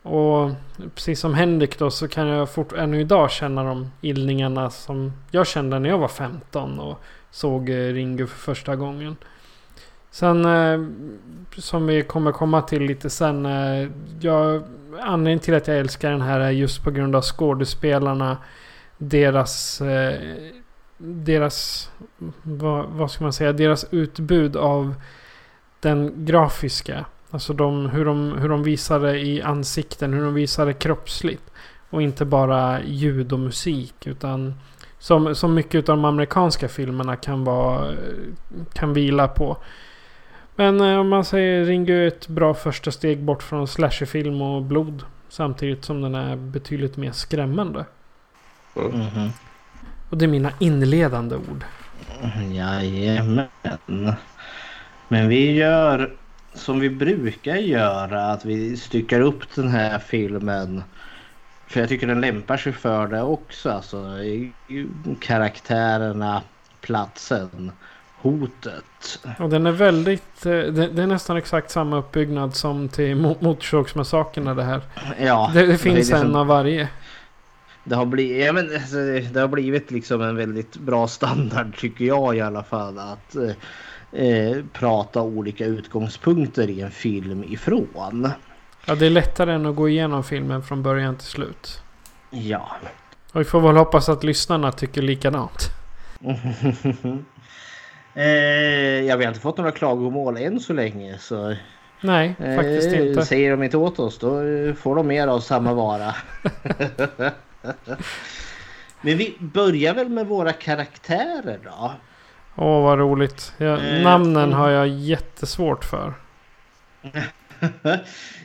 C: Och precis som Henrik då så kan jag fort, ännu idag känna de illningarna som jag kände när jag var 15 och såg eh, Ringo för första gången. Sen eh, som vi kommer komma till lite sen. Eh, jag, anledningen till att jag älskar den här är just på grund av skådespelarna. Deras... Deras... Vad, vad ska man säga? Deras utbud av den grafiska. Alltså de, hur, de, hur de visar det i ansikten, hur de visar det kroppsligt. Och inte bara ljud och musik. Utan som, som mycket av de amerikanska filmerna kan, vara, kan vila på. Men eh, om man säger Ringo är ett bra första steg bort från slasherfilm och blod. Samtidigt som den är betydligt mer skrämmande.
D: Mm -hmm.
C: Och det är mina inledande ord.
D: Jajamän. Men vi gör som vi brukar göra. Att vi styckar upp den här filmen. För jag tycker den lämpar sig för det också. Alltså karaktärerna, platsen hotet.
C: Och den är väldigt, eh, det, är nästan exakt samma uppbyggnad som till Motorsågsmassakern det här.
D: Ja.
C: Det, det finns det liksom, en av varje.
D: Det har, blivit, ja, men, alltså, det har blivit liksom en väldigt bra standard tycker jag i alla fall. Att eh, eh, prata olika utgångspunkter i en film ifrån.
C: Ja, det är lättare än att gå igenom filmen från början till slut.
D: Ja.
C: Och vi får väl hoppas att lyssnarna tycker likadant.
D: Eh, ja, vi har inte fått några klagomål än så länge. Så,
C: Nej, faktiskt eh, inte.
D: Säger de inte åt oss då får de mer av samma vara. Men vi börjar väl med våra karaktärer då.
C: Åh, vad roligt. Jag, eh, namnen har jag jättesvårt för.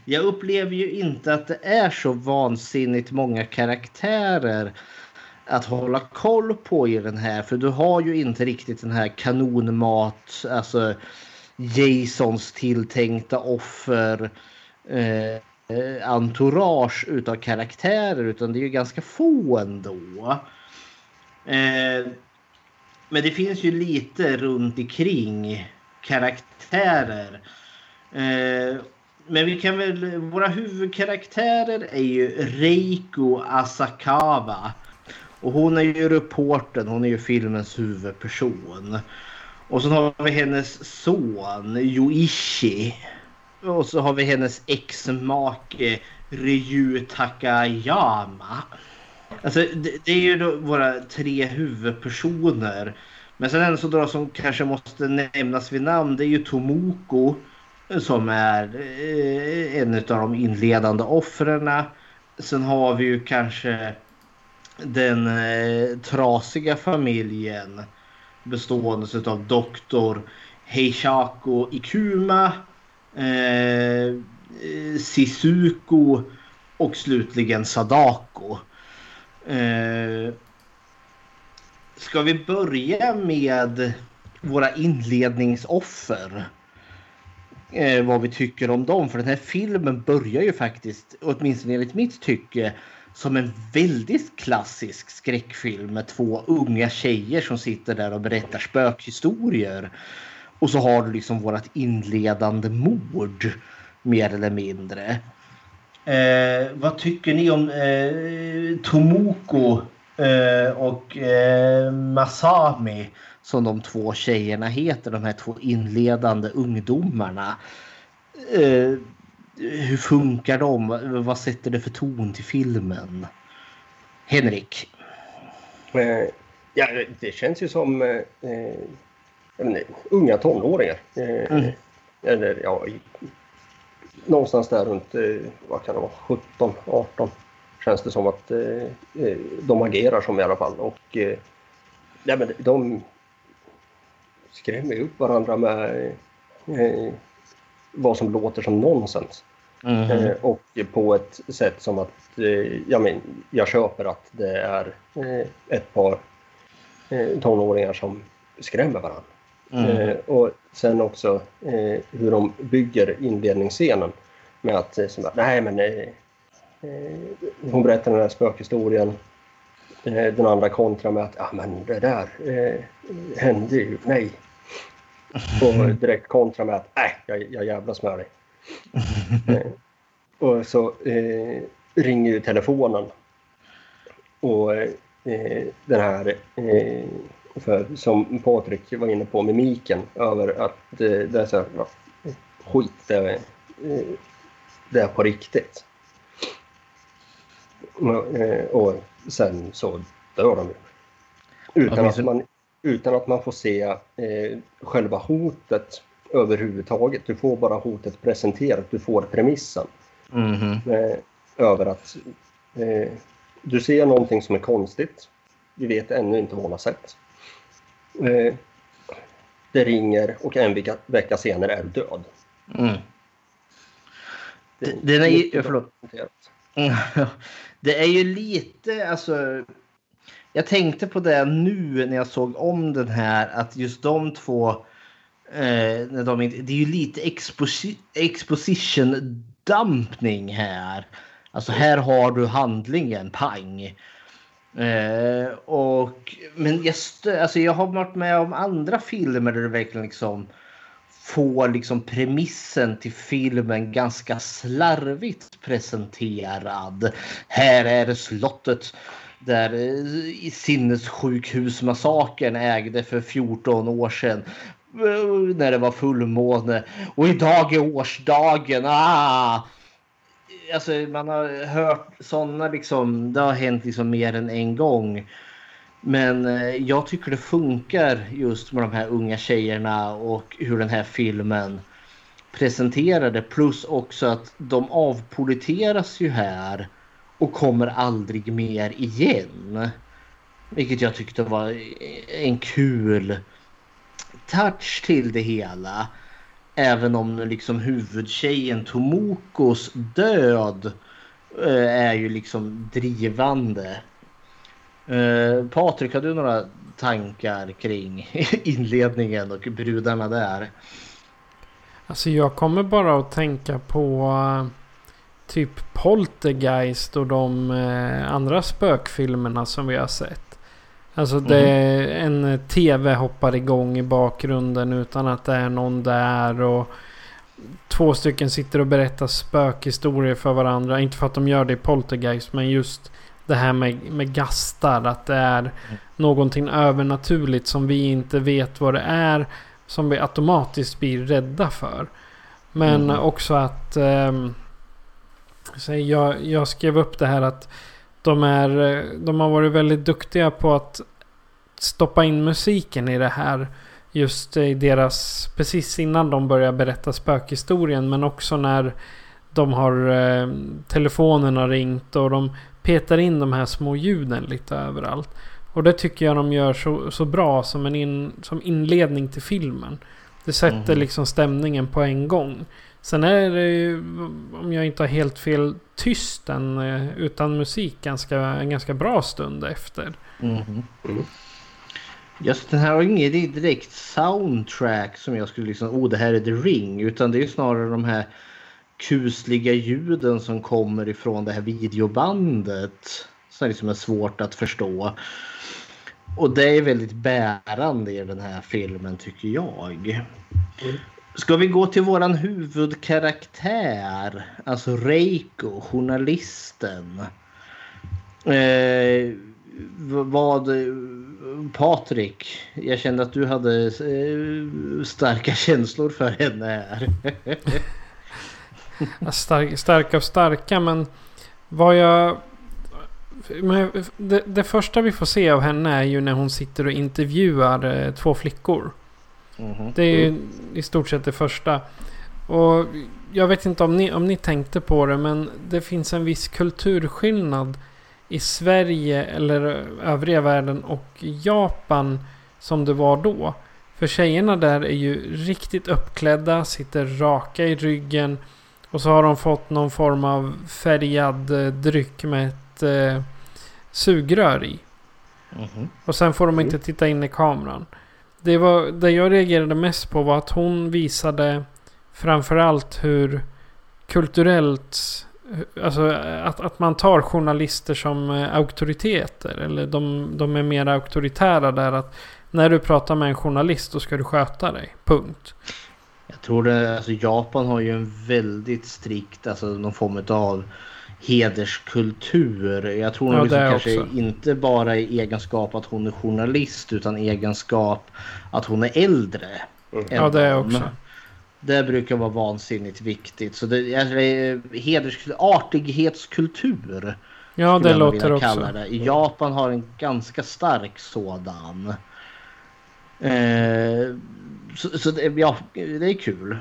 D: jag upplever ju inte att det är så vansinnigt många karaktärer att hålla koll på i den här. För du har ju inte riktigt den här kanonmat, alltså Jasons tilltänkta offer, eh, entourage utav karaktärer. Utan det är ju ganska få ändå. Eh, men det finns ju lite runt omkring karaktärer. Eh, men vi kan väl, våra huvudkaraktärer är ju Reiko Asakawa. Och hon är ju reporten, hon är ju filmens huvudperson. Och så har vi hennes son Yoichi. Och så har vi hennes exmake Ryu Takayama. Alltså det, det är ju då våra tre huvudpersoner. Men sen en som kanske måste nämnas vid namn det är ju Tomoko. Som är eh, en av de inledande offren. Sen har vi ju kanske den eh, trasiga familjen bestående av doktor Heishako Ikuma, eh, eh Sisuko och slutligen Sadako. Eh, ska vi börja med våra inledningsoffer? Eh, vad vi tycker om dem. För den här filmen börjar ju faktiskt, åtminstone enligt mitt tycke, som en väldigt klassisk skräckfilm med två unga tjejer som sitter där och berättar spökhistorier. Och så har du liksom vårat inledande mord mer eller mindre. Eh, vad tycker ni om eh, Tomoko eh, och eh, Masami som de två tjejerna heter, de här två inledande ungdomarna? Eh, hur funkar de? Vad sätter det för ton till filmen? Henrik?
E: Eh, ja, det känns ju som eh, inte, unga tonåringar.
D: Mm.
E: Eller ja, någonstans där runt, eh, vad kan det vara, 17, 18 känns det som att eh, eh, de agerar som i alla fall. Och ja, men de skrämmer upp varandra med vad som låter som nonsens. Eh, och på ett sätt som att eh, ja, men, jag köper att det är ett par tonåringar som skrämmer varandra.
D: Mm.
E: Eh, och sen också eh, hur de bygger inledningsscenen med att eh, som, nej men hon berättar den här spökhistorien. Den andra kontrar med att ja men det där hände ju, nej. Och direkt kontra med att nej jag, jag jävlas med dig. Och så eh, ringer ju telefonen. Och eh, den här, eh, för, som Patrik var inne på, mimiken över att eh, det är så här, ja, skit, det är, eh, det är på riktigt. Och, eh, och sen så dör de ju. Utan, att man, utan att man får se eh, själva hotet överhuvudtaget. Du får bara hotet presenterat, du får premissen.
D: Mhm.
E: Eh, över att eh, du ser någonting som är konstigt. Vi vet ännu inte vad hon har sett. Eh, det ringer och en vecka, vecka senare är du död.
D: Mm. Det- Den är ju, förlåt. Det är ju lite, alltså. Jag tänkte på det nu när jag såg om den här att just de två. Eh, när de, det är ju lite exposi- exposition dumpning här. Alltså här har du handlingen, pang. Eh, och, men jag, stö- alltså jag har varit med om andra filmer där du verkligen liksom får liksom premissen till filmen ganska slarvigt presenterad. Här är det slottet där eh, sinnessjukhusmassakern ägde för 14 år sedan. Eh, när det var fullmåne. Och idag är årsdagen. Ah! Alltså man har hört sådana liksom. Det har hänt liksom mer än en gång. Men eh, jag tycker det funkar just med de här unga tjejerna och hur den här filmen presenterade. Plus också att de avpoliteras ju här och kommer aldrig mer igen. Vilket jag tyckte var en kul touch till det hela. Även om liksom huvudtjejen Tomokos död eh, är ju liksom drivande. Eh, Patrik, har du några tankar kring inledningen och brudarna där?
C: Alltså jag kommer bara att tänka på eh, typ Poltergeist och de eh, andra spökfilmerna som vi har sett. Alltså det är en tv hoppar igång i bakgrunden utan att det är någon där och två stycken sitter och berättar spökhistorier för varandra. Inte för att de gör det i Poltergeist men just det här med, med gastar. Att det är någonting övernaturligt som vi inte vet vad det är. Som vi automatiskt blir rädda för. Men
D: Mm.
C: också att... så jag, jag skrev upp det här att de, är, de har varit väldigt duktiga på att stoppa in musiken i det här. Just i deras... Precis innan de börjar berätta spökhistorien. Men också när de har... Eh, telefonen har ringt och de petar in de här små ljuden lite överallt. Och det tycker jag de gör så, så bra som en in, som inledning till filmen. Det sätter
D: Mhm.
C: liksom stämningen på en gång. Sen är det ju, om jag inte har helt fel, tyst en, eh, utan musik ganska, en ganska bra stund efter.
D: Mhm. Just den här har inget direkt soundtrack som jag skulle liksom, oh det här är The Ring. Utan det är snarare de här kusliga ljuden som kommer ifrån det här videobandet. Som liksom är svårt att förstå. Och det är väldigt bärande i den här filmen tycker jag. Ska vi gå till våran huvudkaraktär? Alltså Reiko, journalisten. Eh, vad... Patrik, jag kände att du hade eh, starka känslor för henne här.
C: Stark, starka och starka men vad jag... Men det, det, första vi får se av henne är ju när hon sitter och intervjuar eh, två flickor. Mm-hmm. Det är ju i stort sett det första. Och jag vet inte om ni, om ni tänkte på det men det finns en viss kulturskillnad i Sverige eller övriga världen och Japan som det var då. För tjejerna där är ju riktigt uppklädda, sitter raka i ryggen. Och så har de fått någon form av färgad eh, dryck med ett eh, sugrör i. Mm -hmm. Och sen får de inte titta in i kameran. Det, var, det jag reagerade mest på var att hon visade framförallt hur kulturellt Alltså att, att man tar journalister som eh, auktoriteter. Eller de, de är mer auktoritära där att när du pratar med en journalist då ska du sköta dig. Punkt.
D: Jag tror det, alltså Japan har ju en väldigt strikt, alltså någon form av hederskultur. Jag tror ja, liksom kanske också. inte bara i egenskap att hon är journalist utan egenskap att hon är äldre.
C: Mm. Ja, det är också.
D: Det brukar vara vansinnigt viktigt. Så det är heders, artighetskultur.
C: Ja, det låter också.
D: Det. Japan har en ganska stark sådan. Eh, så, så det, ja, det är kul.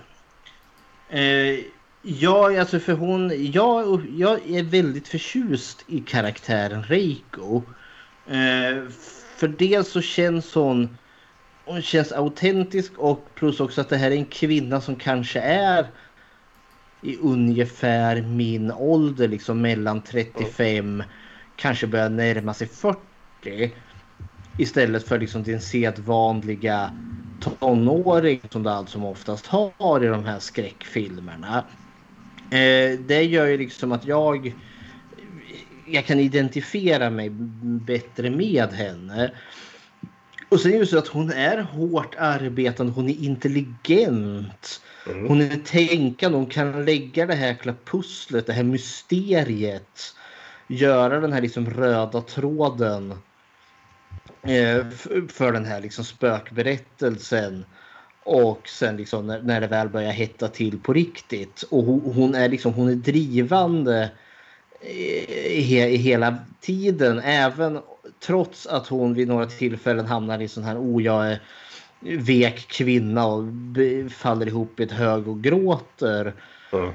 D: Eh, ja, alltså för hon, jag, jag är väldigt förtjust i karaktären Reiko. Eh, för dels så känns hon hon känns autentisk och plus också att det här är en kvinna som kanske är i ungefär min ålder, liksom mellan 35, kanske börjar närma sig 40. Istället för liksom din sedvanliga tonåring som det allt som oftast har i de här skräckfilmerna. Eh, det gör ju liksom att jag jag kan identifiera mig bättre med henne. Och sen är det så att hon är hårt arbetande, hon är intelligent. Mm. Hon är tänkande, hon kan lägga det här pusslet, det här mysteriet. Göra den här liksom röda tråden. Eh, för den här liksom spökberättelsen. Och sen liksom när, när det väl börjar hetta till på riktigt. Och hon, hon är liksom hon är drivande i, hela tiden. Även trots att hon vid några tillfällen hamnar i sån här oh jag är vek kvinna och faller ihop i ett hög och gråter. Mm.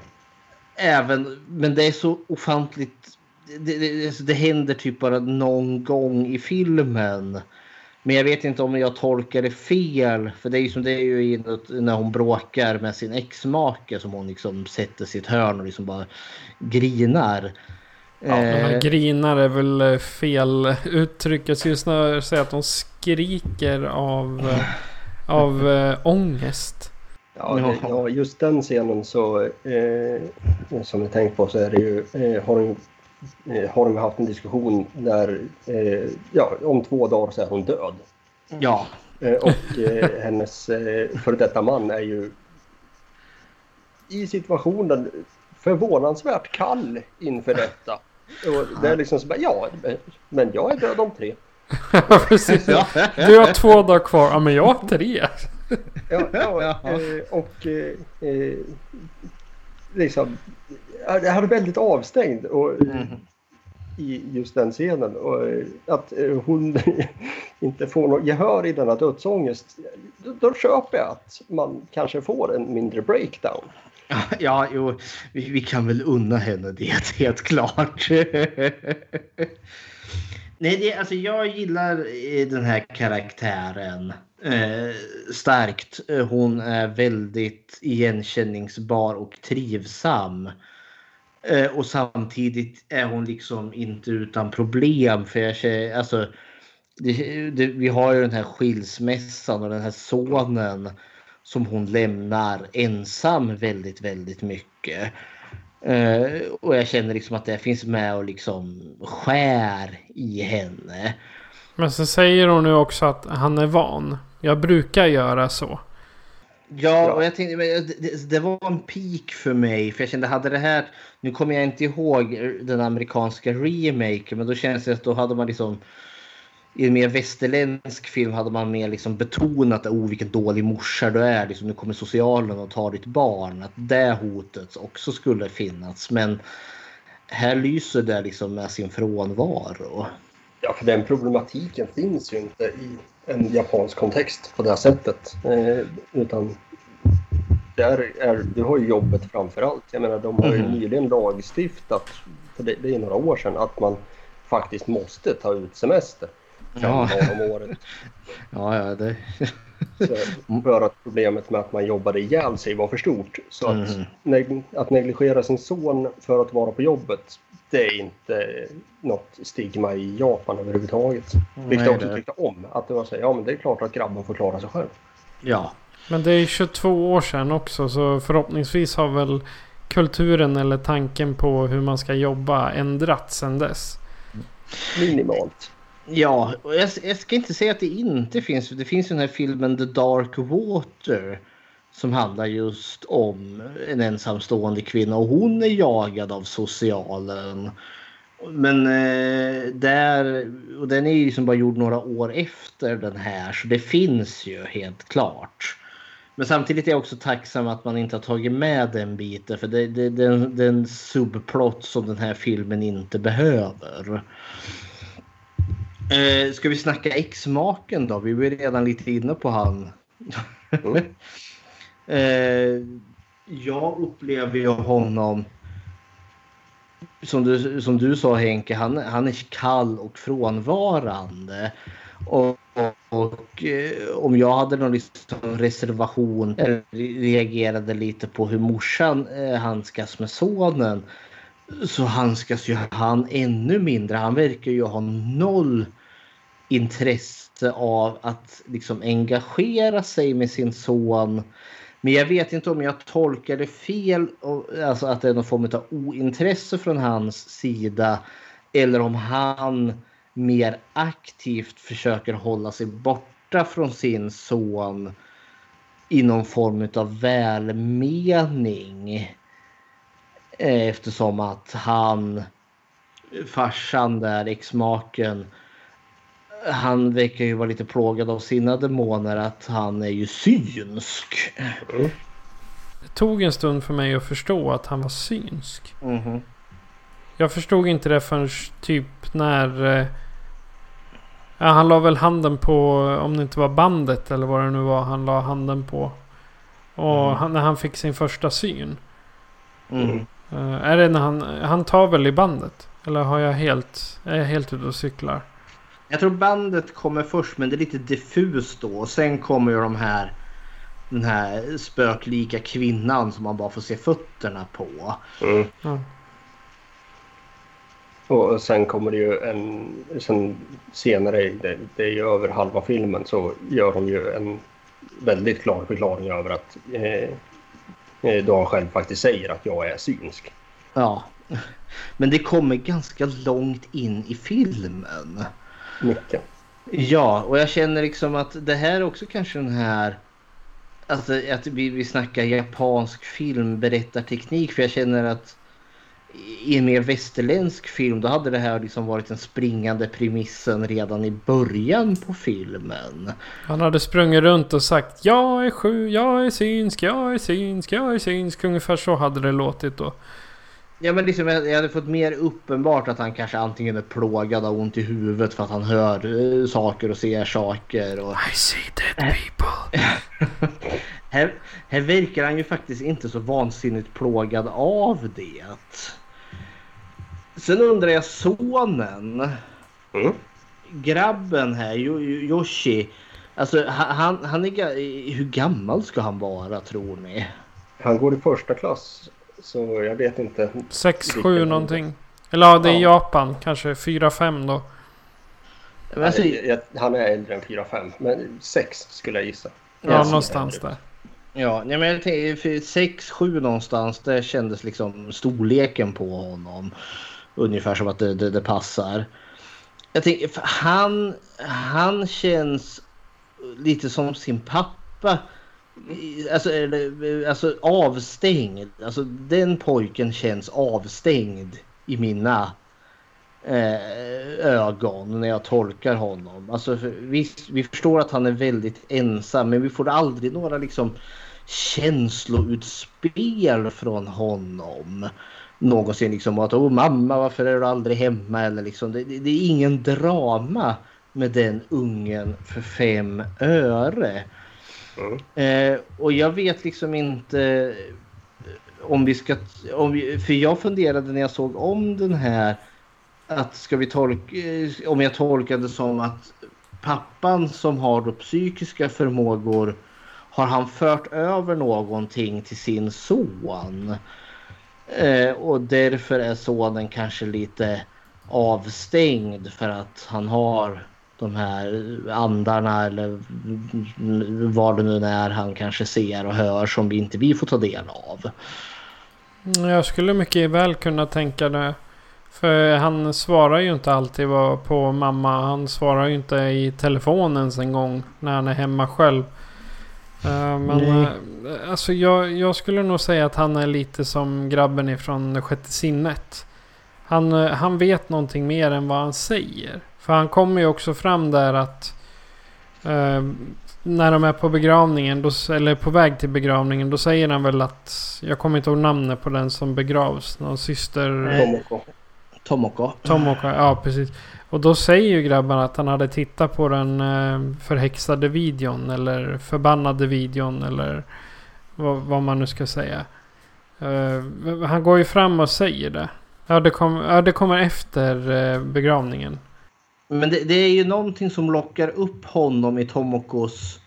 D: Även, men det är så ofantligt. Det, det, det händer typ bara någon gång i filmen. Men jag vet inte om jag tolkar det fel. För det är ju som det är ju när hon bråkar med sin exmake som hon liksom sätter sitt hörn och liksom bara grinar.
C: Ja, eh, grinar är väl eh, fel uttryck. Jag skulle snarare säga att de skriker av, eh, av äh, ångest.
E: Ja, ja, just den scenen så eh, som vi tänkt på så är det ju eh, har, eh, har de haft en diskussion där eh, ja, om två dagar så är hon död.
D: Ja.
E: och hennes eh, före detta man är ju i situationen förvånansvärt kall inför detta. Och det är liksom så bara, ja, men jag är död om tre.
C: Precis. Du har två dagar kvar, ja men jag har tre.
E: ja, ja, eh, och eh, eh, liksom, jag hade väldigt avstängd och, mm. i just den scenen. Och att hon inte får något gehör i denna dödsångest, då, då köper jag att man kanske får en mindre breakdown.
D: Ja, jo, vi, vi, kan väl unna henne det, helt klart. Nej, det, alltså jag gillar eh, den här karaktären eh, starkt. Hon är väldigt igenkänningsbar och trivsam. Eh, och samtidigt är hon liksom inte utan problem. För jag alltså, det, det, vi har ju den här skilsmässan och den här sonen som hon lämnar ensam väldigt, väldigt mycket. Eh, och jag känner liksom att det finns med och liksom skär i henne.
C: Men så säger hon nu också att han är van. Jag brukar göra så.
D: Ja, och jag tänkte, det, det var en peak för mig. För jag kände, hade det här... Nu kommer jag inte ihåg den amerikanska remaken, men då känns det att då hade man liksom... I en mer västerländsk film hade man mer liksom betonat att oh, vilken dålig morsa du är. Liksom, nu kommer socialen och tar ditt barn. Att det hotet också skulle finnas. Men här lyser det liksom med sin frånvaro.
E: Ja, för den problematiken finns ju inte i en japansk kontext på det här sättet. Eh, utan där är, du har ju jobbet framför allt. Jag menar, de har ju
D: Mhm.
E: nyligen lagstiftat, för det, det är några år sedan, att man faktiskt måste ta ut semester.
D: Ja.
E: om året.
D: Ja, ja, det...
E: För att problemet med att man jobbade ihjäl sig var för stort. Så att,
D: Mhm.
E: neg- att negligera sin son för att vara på jobbet, det är inte något stigma i Japan överhuvudtaget. Vilket jag också
D: det-
E: tyckte om. Att det var så här, ja men det är klart att grabben får klara sig själv.
D: Ja.
C: Men det är 22 år sedan också så förhoppningsvis har väl kulturen eller tanken på hur man ska jobba ändrats sedan dess.
E: Minimalt.
D: Ja, och jag, jag ska inte säga att det inte finns. Det finns ju den här filmen The Dark Water. Som handlar just om en ensamstående kvinna och hon är jagad av socialen. Men eh, där, och den är ju liksom bara gjord några år efter den här så det finns ju helt klart. Men samtidigt är jag också tacksam att man inte har tagit med den biten för det, det, det, det är en subplot som den här filmen inte behöver. Eh, ska vi snacka exmaken då? Vi var redan lite inne på han. eh, jag upplever ju honom som du, som du sa Henke, han, han är kall och frånvarande. Och, och, och eh, om jag hade någon liksom reservation eller reagerade lite på hur morsan eh, handskas med sonen så handskas ju han ännu mindre. Han verkar ju ha noll intresse av att liksom engagera sig med sin son. Men jag vet inte om jag tolkar det fel, alltså att det är någon form av ointresse från hans sida. Eller om han mer aktivt försöker hålla sig borta från sin son i någon form av välmening. Eh, eftersom att han, farsan där, exmaken, han verkar ju vara lite plågad av sina demoner att han är ju synsk.
C: Det tog en stund för mig att förstå att han var synsk.
D: Mhm.
C: Jag förstod inte det förrän typ när... eh, Ja, han la väl handen på, om det inte var bandet eller vad det nu var, han la handen på. Och
D: Mm.
C: han, när han fick sin första syn.
D: Mm.
C: Eh, är det när han, han tar väl i bandet? Eller har jag helt, är jag helt ute och cyklar?
D: Jag tror bandet kommer först men det är lite diffust då. Och sen kommer ju de här den här spöklika kvinnan som man bara får se fötterna på.
C: Ja.
E: Och sen kommer det ju en, sen senare, det, det är ju över halva filmen, så gör de ju en väldigt klar förklaring över att eh, eh, då han själv faktiskt säger att jag är synsk.
D: Ja. Men det kommer ganska långt in i filmen.
E: Mycket.
D: Ja, och jag känner liksom att det här är också kanske den här... Alltså att vi, vi snackar japansk filmberättarteknik. För jag känner att i en mer västerländsk film då hade det här liksom varit den springande premissen redan i början på filmen.
C: Han hade sprungit runt och sagt Jag är sju, jag är synsk, jag är synsk, jag är synsk. Ungefär så hade det låtit då.
D: Ja men liksom jag hade fått mer uppenbart att han kanske antingen är plågad av ont i huvudet för att han hör eh, saker och ser saker. Och...
C: I see dead people.
D: Här, här verkar han ju faktiskt inte så vansinnigt plågad av det. Sen undrar jag sonen.
E: Mm.
D: Grabben här, Yo- Yo- Yoshi. Alltså ha- han, han är, hur gammal ska han vara tror ni?
E: Han går i första klass, så jag vet inte.
C: 6,
E: vilken
C: 7
E: ålder.
C: någonting. Eller ja, det är
E: Ja.
C: Japan. Kanske 4, 5 då.
D: Men Alltså,
E: Nej, jag, han är äldre än 4-5, men 6 skulle jag gissa.
C: Ja,
D: Ja,
C: någonstans där.
D: ja, nej, men jag tänker för 6-7 någonstans. Det kändes liksom storleken på honom. Ungefär som att det, det, det passar. Jag för han, han känns lite som sin pappa. Alltså, eller, alltså avstängd. Alltså den pojken känns avstängd i mina eh, ögon när jag tolkar honom. Alltså, för, visst, vi förstår att han är väldigt ensam men vi får aldrig några liksom känsloutspel från honom. Någonsin liksom att oh, mamma varför är du aldrig hemma eller liksom det, det, det är ingen drama med den ungen för fem öre.
E: Mm.
D: Eh, och jag vet liksom inte eh, om vi ska... Om vi, för jag funderade när jag såg om den här att ska vi tolka... Eh, om jag tolkade som att pappan som har då psykiska förmågor har han fört över någonting till sin son. Eh, och därför är sonen kanske lite avstängd för att han har de här andarna eller vad det nu är han kanske ser och hör som vi inte vi får ta del av.
C: Jag skulle mycket väl kunna tänka det. För han svarar ju inte alltid på mamma. Han svarar ju inte i telefonen ens en gång när han är hemma själv. Eh, Men
D: Nej.
C: eh, alltså jag, jag skulle nog säga att han är lite som grabben ifrån sjätte sinnet. Han, eh, han vet någonting mer än vad han säger. För han kommer ju också fram där att eh, när de är på begravningen, då, eller på väg till begravningen, då säger han väl att jag kommer inte ihåg namnet på den som begravs. Någon syster...
E: Tomoko.
D: Tomoko.
C: Tomoko, ja precis. Och då säger ju grabbarna att han hade tittat på den eh, förhäxade videon eller förbannade videon eller vad, vad man nu ska säga. Eh, han går ju fram och säger det. Ja, det, kom, ja, det kommer efter eh, begravningen.
D: Men det, det är ju någonting som lockar upp honom i Tomokos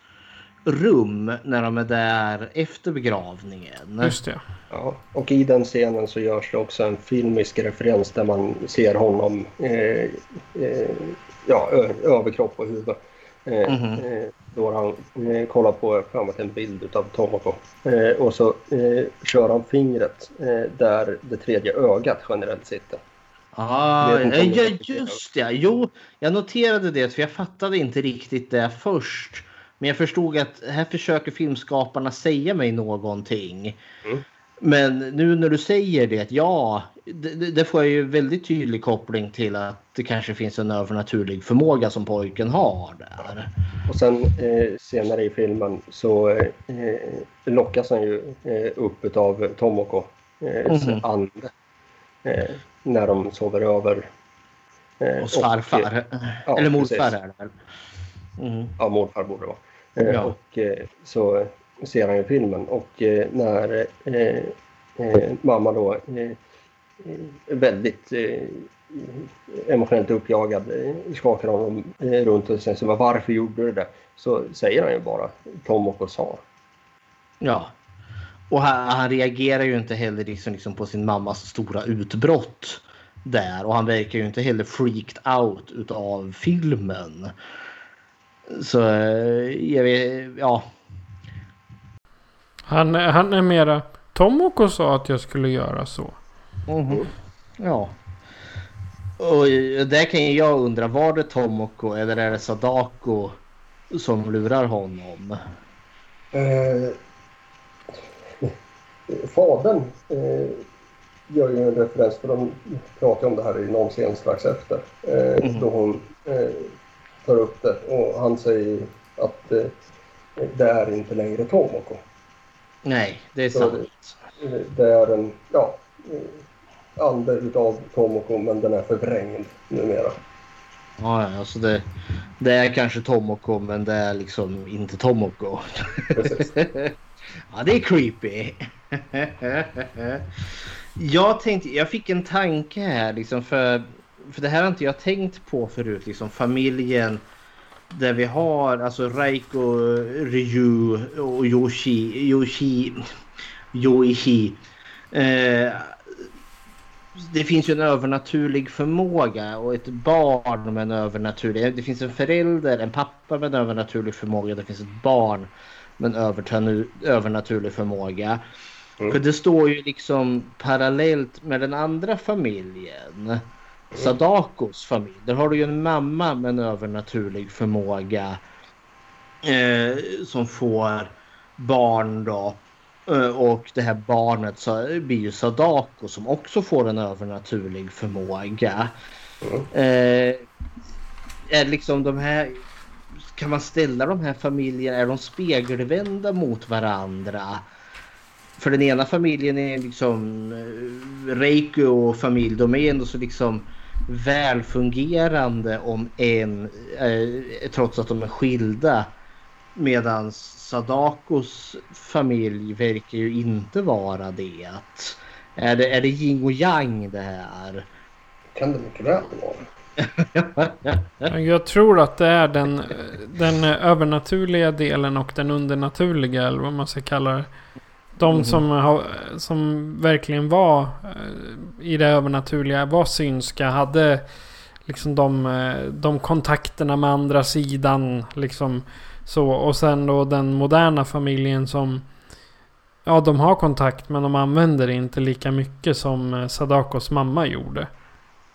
D: rum när de är där efter begravningen.
C: Just det.
E: Ja, och i den scenen så görs det också en filmisk referens där man ser honom eh, eh, ja, överkropp och huvud. Eh,
D: Mhm.
E: eh, då har han eh, kollat på framåt en bild utav Tomoko. Eh, och så eh, kör han fingret eh, där det tredje ögat generellt sitter.
D: Ah, ja, just det. Jo, jag noterade det för jag fattade inte riktigt det först. Men jag förstod att här försöker filmskaparna säga mig någonting.
E: Mm.
D: Men nu när du säger det, ja, det, det får jag ju väldigt tydlig koppling till att det kanske finns en övernaturlig förmåga som pojken har där.
E: Och sen eh, senare i filmen så eh, lockas han ju eh, upp utav Tomoko eh,
D: Mhm.
E: ande. Eh, när de sover över. Eh,
D: Hos
E: och,
D: farfar.
E: ja,
D: Eller morfar är det väl? Mm.
E: Ja, morfar borde det vara. Eh,
D: Ja.
E: Och eh, så ser han ju filmen och eh, när eh, eh, mamma då eh, eh, väldigt eh, emotionellt uppjagad eh, skakar honom eh, runt och säger så, varför gjorde du det? Så säger han ju bara Tomoko sa.
D: Ja. Och han, han reagerar ju inte heller liksom, liksom på sin mammas stora utbrott där. Och han verkar ju inte heller freaked out utav filmen. Så eh, jag vet, ja.
C: Han, han är mera... Tomoko sa att jag skulle göra så.
D: Mhm. Ja. Och eh, där kan ju jag undra, var det Tomoko eller är det Sadako som lurar honom?
E: Eh, fadern eh, gör ju en referens, för de pratar om det här i någon scen strax efter.
D: Mhm.
E: Då hon eh, tar upp det och han säger att det är inte längre Tomoko.
D: Nej, det är
E: Så
D: sant.
E: Eh, Det är en ja, ande utav Tomoko men den är förvrängd numera.
D: Ja, ja, så det, det är kanske Tomoko men det är liksom inte Tomoko.
E: Precis.
D: ja, det är creepy. jag tänkte, jag fick en tanke här liksom för, för det här har inte jag tänkt på förut liksom familjen där vi har alltså Raiko, Ryu och Yoshi, Yoshi, Yoichi. Eh, det finns ju en övernaturlig förmåga och ett barn med en övernaturlig... Det finns en förälder, en pappa med en övernaturlig förmåga. Det finns ett barn med en övertanu- övernaturlig förmåga.
E: Mm.
D: För det står ju liksom parallellt med den andra familjen. Sadakos familj. Där har du ju en mamma med en övernaturlig förmåga. Eh, som får barn då. Eh, och det här barnet så blir ju Sadako som också får en övernaturlig förmåga. Eh, är liksom de här... Kan man ställa de här familjerna, är de spegelvända mot varandra? För den ena familjen är liksom eh, Reiko och familj, de är ändå så liksom välfungerande om en, eh, trots att de är skilda. Medan Sadakos familj verkar ju inte vara det. Är det, är det yin och yang det här?
E: Kan det mycket väl
C: vara. Jag tror att det är den, den övernaturliga delen och den undernaturliga, eller vad man ska kalla det. De mm. som, har, som verkligen var eh, i det övernaturliga, var synska, hade liksom de, eh, de kontakterna med andra sidan. Liksom så. Och sen då den moderna familjen som Ja, de har kontakt men de använder det inte lika mycket som eh, Sadakos mamma gjorde.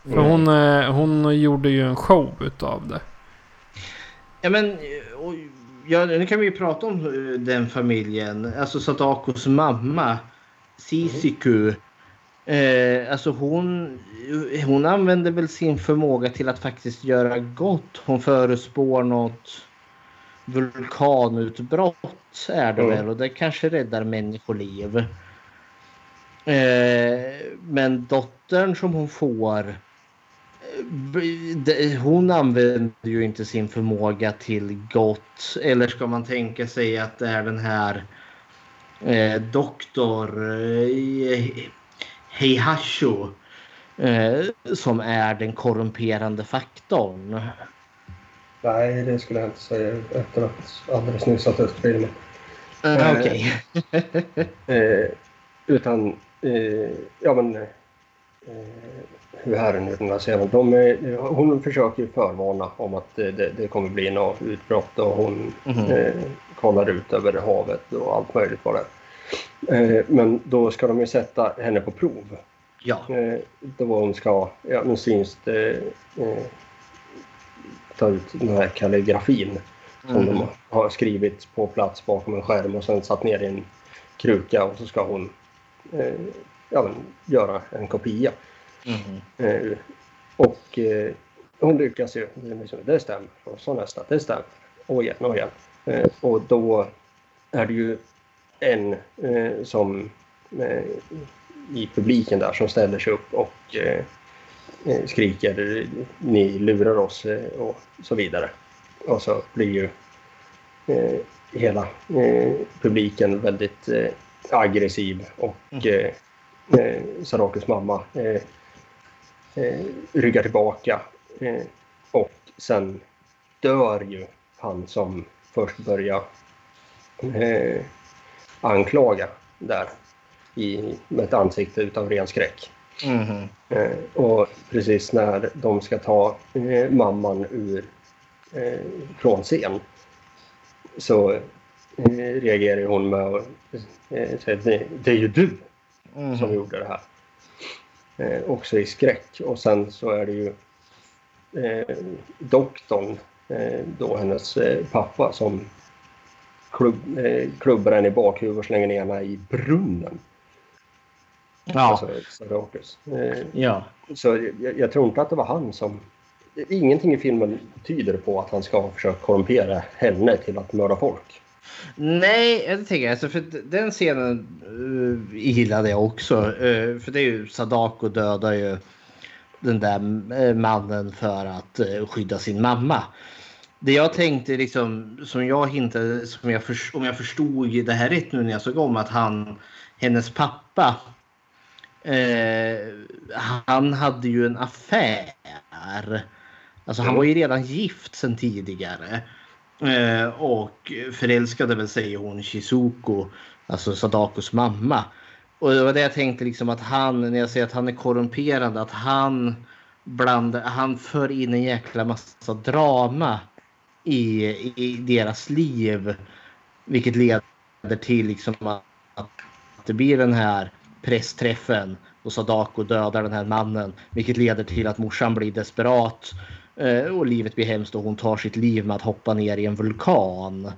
C: För hon, hon gjorde ju en show utav det.
D: Ja men, ja, nu kan vi ju prata om eh, den familjen. Alltså Sadakos mamma, Sisiku. Eh, alltså hon, hon använder väl sin förmåga till att faktiskt göra gott. Hon förespår något vulkanutbrott är det mm. väl och det kanske räddar människoliv. Eh, men dottern som hon får hon använder ju inte sin förmåga till gott. Eller ska man tänka sig att det är den här eh, doktor eh, Heihasho eh, som är den korrumperande faktorn?
E: Nej, det skulle jag inte säga efter att alldeles nyss ha sett filmen.
D: Uh, Okej.
E: Okay. eh, utan, eh, ja men eh, hur här scenen? De, hon försöker ju förvarna om att det, det kommer bli något utbrott och hon mm. eh, kollar ut över havet och allt möjligt vad det är. Eh, men då ska de ju sätta henne på prov.
D: Ja.
E: Eh, då hon ska, ja det, eh, ta ut den här kalligrafin som mm. de har skrivit på plats bakom en skärm och sen satt ner i en kruka och så ska hon eh, ja, göra en kopia. Mm. Eh, och eh, hon lyckas ju. Det stämmer. Och så nästa. Det stämmer. Och igen och igen. Eh, och då är det ju en eh, som eh, i publiken där som ställer sig upp och eh, skriker ni lurar oss och så vidare. Och så blir ju hela publiken väldigt aggressiv och mm. Sarakos mamma eh, ryggar tillbaka eh, och sen dör ju han som först börjar eh, anklaga där i, med ett ansikte utav ren skräck. Mm. Eh, och precis när de ska ta eh, mamman ur eh, från scen så eh, reagerar hon med att eh, säga det, är ju du mm. som gjorde det här eh, också i skräck. Och sen så är det ju eh, doktorn, eh, då hennes eh, pappa, som klubb, eh, klubbar henne i bakhuvudet och slänger ner henne i brunnen.
D: Ja.
E: Alltså, eh,
D: ja.
E: Så jag, jag, tror inte att det var han som... Ingenting i filmen tyder på att han ska ha försökt korrumpera henne till att mörda folk.
D: Nej, det tänker jag. Alltså, för den scenen uh, gillade jag också. Uh, för det är ju Sadako dödar ju den där uh, mannen för att uh, skydda sin mamma. Det jag tänkte liksom, som jag hintade, som jag för, om jag förstod det här rätt nu när jag såg om att han, hennes pappa, han hade ju en affär. Alltså han var ju redan gift sedan tidigare. Eh, och förälskade väl säger hon Shizuko, alltså Sadakos mamma. Och det var det jag tänkte liksom att han, när jag säger att han är korrumperande, att han blandar, han för in en jäkla massa drama i, i deras liv. Vilket leder till liksom att, att det blir den här pressträffen och Sadako dödar den här mannen. Vilket leder till att morsan blir desperat eh, och livet blir hemskt och hon tar sitt liv med att hoppa ner i en vulkan.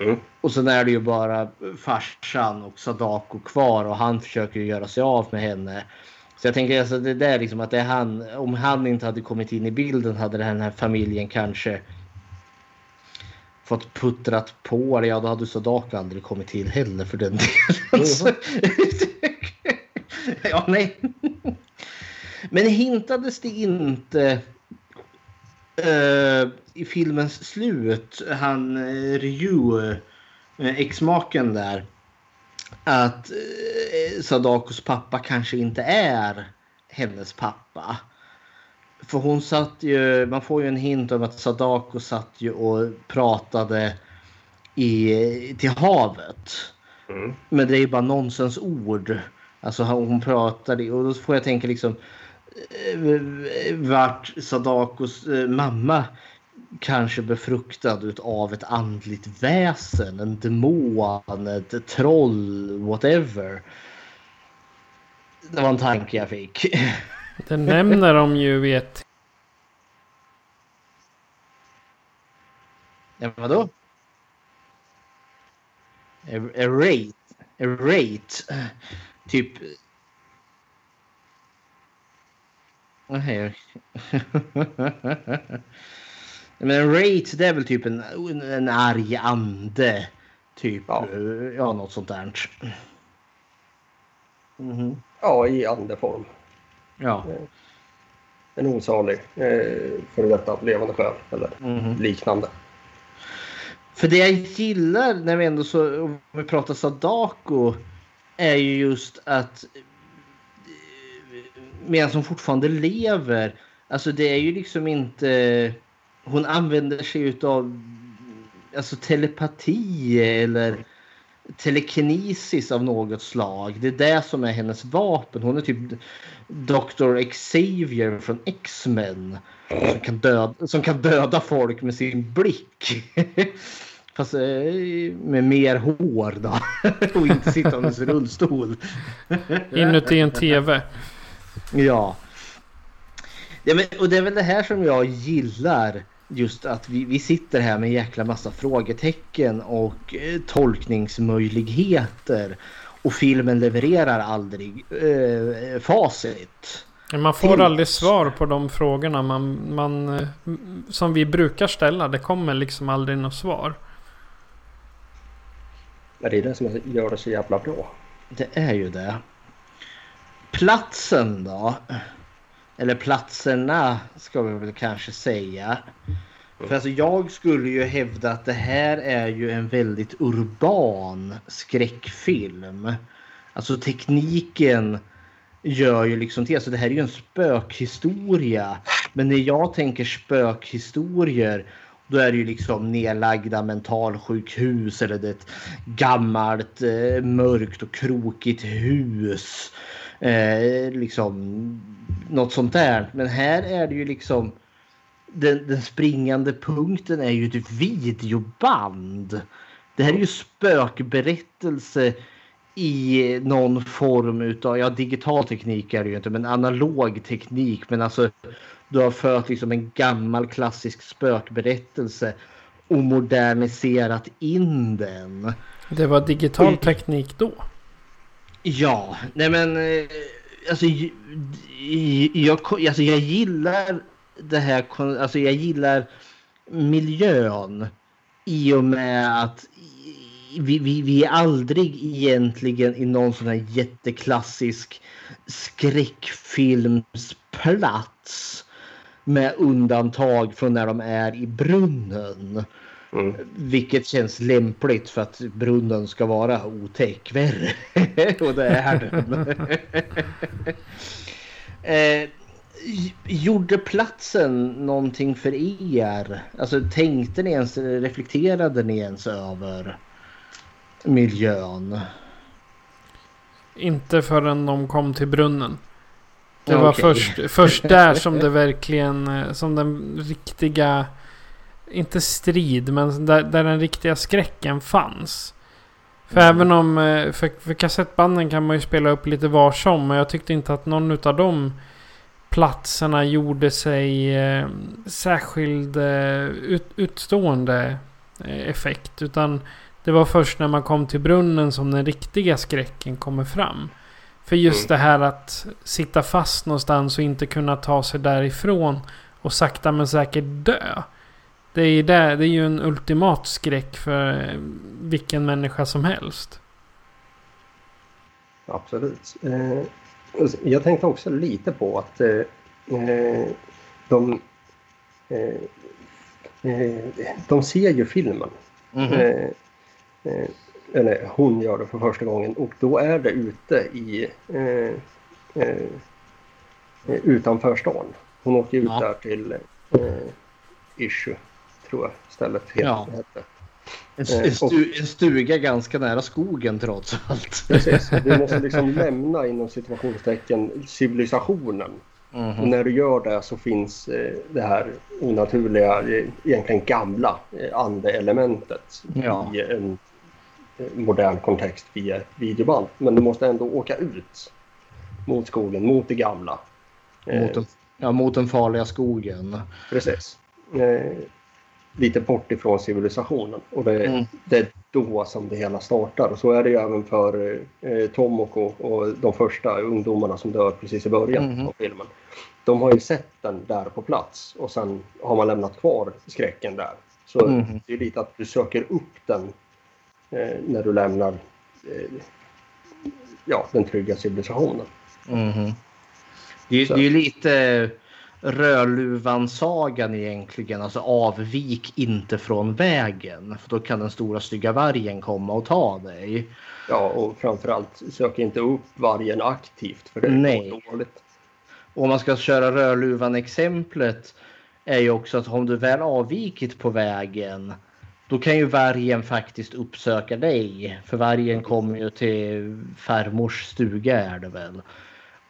E: Mm.
D: Och sen är det ju bara farsan och Sadako kvar och han försöker göra sig av med henne. Så jag tänker alltså det där liksom att det är han, om han inte hade kommit in i bilden hade den här familjen kanske fått puttrat på det. Ja, då hade Sadako aldrig kommit till heller för den delen. Så- ja, nej. Men hintades det inte eh, i filmens slut, han uh, Ryu, eh, exmaken där, att uh, Sadakos pappa kanske inte är hennes pappa. För hon satt ju, man får ju en hint om att Sadako satt ju och pratade i, till havet.
E: Mm.
D: Men det är ju bara nonsensord. Alltså hon pratade och då får jag tänka liksom eh, vart Sadakos eh, mamma kanske befruktad av ett andligt väsen, en demon, ett troll, whatever. Det var en tanke jag fick.
C: Det nämner de ju i ett...
D: Ja, vadå? A, a rate. A rate. Typ... Nej. Men en rate det är väl typ en, en arg ande. Typ.
E: Ja.
D: Ja, något sånt där. Mhm.
E: Ja, i andeform.
D: Ja.
E: En osalig eh, före detta levande själ eller
D: Mhm.
E: liknande.
D: För det jag gillar när vi ändå så, om vi pratar Sadako är ju just att eh, medan hon fortfarande lever, alltså det är ju liksom inte, hon använder sig utav alltså telepati eller telekinesis av något slag. Det är det som är hennes vapen. Hon är typ Dr. Xavier från X-Men. Som kan, döda, som kan döda folk med sin blick. Fast eh, med mer hår då. Och inte sittandes i rullstol.
C: Inuti en TV.
D: Ja. ja men, och det är väl det här som jag gillar. Just att vi, vi sitter här med en jäkla massa frågetecken och eh, tolkningsmöjligheter. Och filmen levererar aldrig eh, facit.
C: Man får
D: Till-
C: aldrig svar på de frågorna man, man, eh, som vi brukar ställa. Det kommer liksom aldrig något svar.
E: Det är det som gör det så jävla bra.
D: Det är ju det. Platsen då? Eller platserna ska vi väl kanske säga. För alltså jag skulle ju hävda att det här är ju en väldigt urban skräckfilm. Alltså tekniken gör ju liksom till. Alltså det här är ju en spökhistoria. Men när jag tänker spökhistorier då är det ju liksom nedlagda mentalsjukhus eller ett gammalt eh, mörkt och krokigt hus. Eh, liksom något sånt där. Men här är det ju liksom den, den springande punkten är ju ett videoband. Det här är ju spökberättelse i någon form utav, ja digital teknik är det ju inte, men analog teknik. Men alltså du har fört liksom en gammal klassisk spökberättelse och moderniserat in den.
C: Det var digital teknik då.
D: Ja, nej men eh, alltså, jag, alltså jag gillar det här, alltså jag gillar miljön i och med att vi, vi, vi är aldrig egentligen i någon sån här jätteklassisk skräckfilmsplats med undantag från när de är i brunnen.
E: Mm.
D: Vilket känns lämpligt för att brunnen ska vara otäck värre. Och det är den. eh, gjorde platsen någonting för er? Alltså tänkte ni ens, reflekterade ni ens över miljön?
C: Inte förrän de kom till brunnen. Det var först, först där som det verkligen, eh, som den riktiga, inte strid, men där, där den riktiga skräcken fanns. För även om... eh, För, för kassettbanden kan man ju spela upp lite var som. Men jag tyckte inte att någon av de platserna gjorde sig eh, särskild eh, ut, utstående eh, effekt. Utan det var först när man kom till brunnen som den riktiga skräcken kommer fram. För just det här att sitta fast någonstans och inte kunna ta sig därifrån och sakta men säkert dö. Det är, ju där, det är ju en ultimat skräck för eh, vilken människa som helst.
E: Absolut. Eh, jag tänkte också lite på att eh, de, de ser ju filmen. Eh, eller hon gör det för första gången och då är det ute i eh, eh, eh, utanför stan. Hon åker ut
D: Ja.
E: där till eh, Issue, tror jag stället heter.
D: Ja. En, stu, en stuga ganska nära skogen trots allt.
E: Precis, du måste liksom lämna inom situationstecken civilisationen. Och
D: Mhm.
E: när du gör det så finns eh, det här onaturliga, eh, egentligen gamla eh, andeelementet
D: Ja.
E: i en modern kontext via ett videoband. Men du måste ändå åka ut mot skogen, mot det gamla.
D: Mot, den, ja, mot den farliga skogen.
E: Precis. Lite bort ifrån civilisationen. Och det,
D: Mm.
E: det är då som det hela startar. Och så är det ju även för eh, Tomoko och de första ungdomarna som dör precis i början
D: Mhm.
E: av filmen. De har ju sett den där på plats och sen har man lämnat kvar skräcken där. Så
D: Mhm.
E: det är lite att du söker upp den eh, när du lämnar eh, ja, den trygga civilisationen.
D: Mhm. Det, är det är lite Rödluvan-sagan egentligen. Alltså avvik inte från vägen. För då kan den stora stygga vargen komma och ta dig.
E: Ja, och framförallt sök inte upp vargen aktivt för det är dåligt.
D: Och om man ska köra Rödluvan-exemplet är ju också att om du väl avvikit på vägen då kan ju vargen faktiskt uppsöka dig. För vargen kommer ju till farmors stuga är det väl.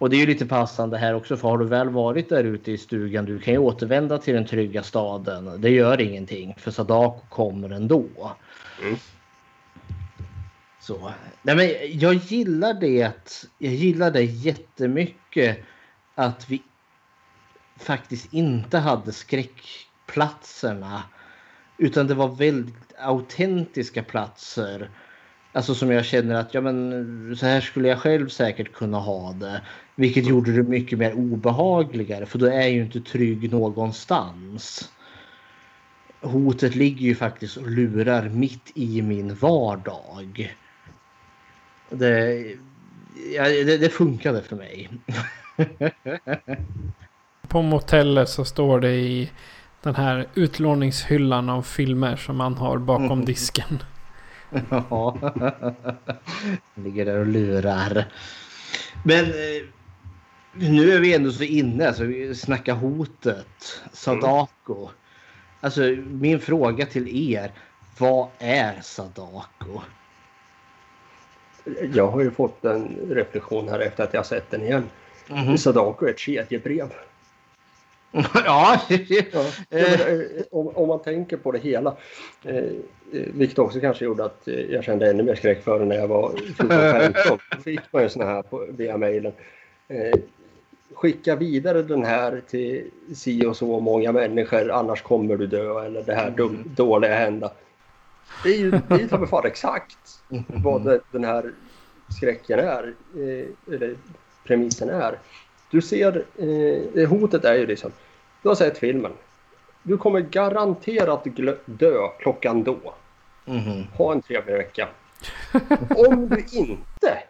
D: Och det är ju lite passande här också för har du väl varit där ute i stugan du kan ju återvända till den trygga staden. Det gör ingenting för Sadako kommer ändå.
E: Mm.
D: Så. Nej, men jag gillar det. Jag gillar det jättemycket att vi faktiskt inte hade skräckplatserna. Utan det var väldigt autentiska platser. Alltså som jag känner att ja, men, så här skulle jag själv säkert kunna ha det. Vilket gjorde det mycket mer obehagligare för då är jag ju inte trygg någonstans. Hotet ligger ju faktiskt och lurar mitt i min vardag. Det, ja, det, det funkade för mig.
C: På motellet så står det i den här utlåningshyllan av filmer som man har bakom disken.
D: Ja. Ligger där och lurar. Men eh, nu är vi ändå så inne, alltså vi snackar hotet. Sadako. Alltså min fråga till er. Vad är Sadako?
E: Jag har ju fått en reflektion här efter att jag sett den igen.
D: Mhm.
E: Sadako är ett kedjebrev.
D: ja,
E: Ja, ja, men, eh, om, om man tänker på det hela. Eh, eh, vilket också kanske gjorde att eh, jag kände ännu mer skräck för det när jag var 14-15. Då fick man ju såna här på, via mejlen. Eh, skicka vidare den här till si och så många människor annars kommer du dö eller det här dum, dåliga hända. Det är ju det är ju ta mig fan exakt vad den här skräcken är. Eh, eller premissen är. Du ser, eh, hotet är ju liksom, du har sett filmen. Du kommer garanterat dö klockan då.
D: Mhm.
E: Ha en trevlig vecka. Om du inte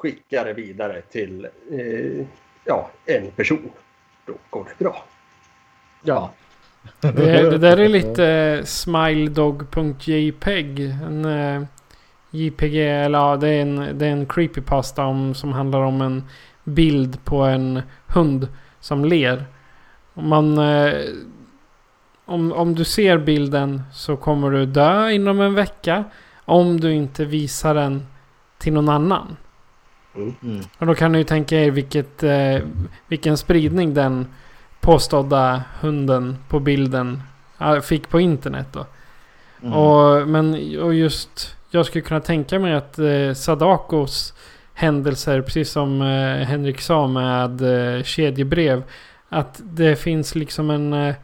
E: skickar det vidare till eh, ja, en person, då går det bra.
D: Ja.
C: Det, det där är lite eh, smiledog.jpeg. smiledog.jpg. En eh, JPG, eller ja, det är en, det är en creepypasta om, som handlar om en bild på en hund som ler. Man, eh, om, om du ser bilden så kommer du dö inom en vecka. Om du inte visar den till någon annan.
D: Mm.
C: Och då kan du ju tänka er vilket, eh, vilken spridning den påstådda hunden på bilden fick på internet då.
D: Mm.
C: Och, men och just, jag skulle kunna tänka mig att eh, Sadakos händelser, precis som eh, Henrik sa med eh, kedjebrev. Att det finns liksom en, eh,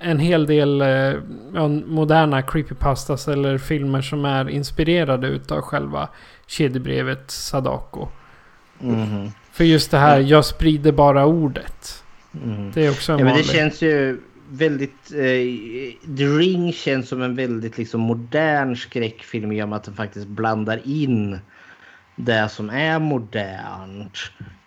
C: en hel del eh, moderna creepypastas eller filmer som är inspirerade utav själva kedjebrevet Sadako.
D: Mhm.
C: För just det här, jag sprider bara ordet.
D: Mhm.
C: Det är också en
D: Ja, men det
C: vanlig.
D: känns ju väldigt... Eh, The Ring känns som en väldigt liksom, modern skräckfilm i och med att den faktiskt blandar in det som är modernt.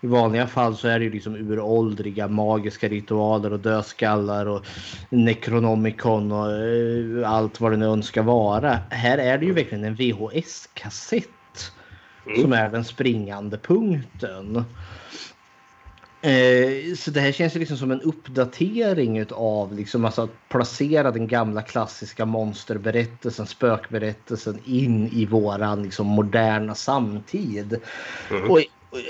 D: I vanliga fall så är det ju liksom uråldriga magiska ritualer och dödskallar och Necronomicon och eh, allt vad det nu önskar vara. Här är det ju verkligen en VHS-kassett som är den springande punkten. Eh, så det här känns ju liksom som en uppdatering av liksom alltså att placera den gamla klassiska monsterberättelsen, spökberättelsen in i våran liksom moderna samtid. Och,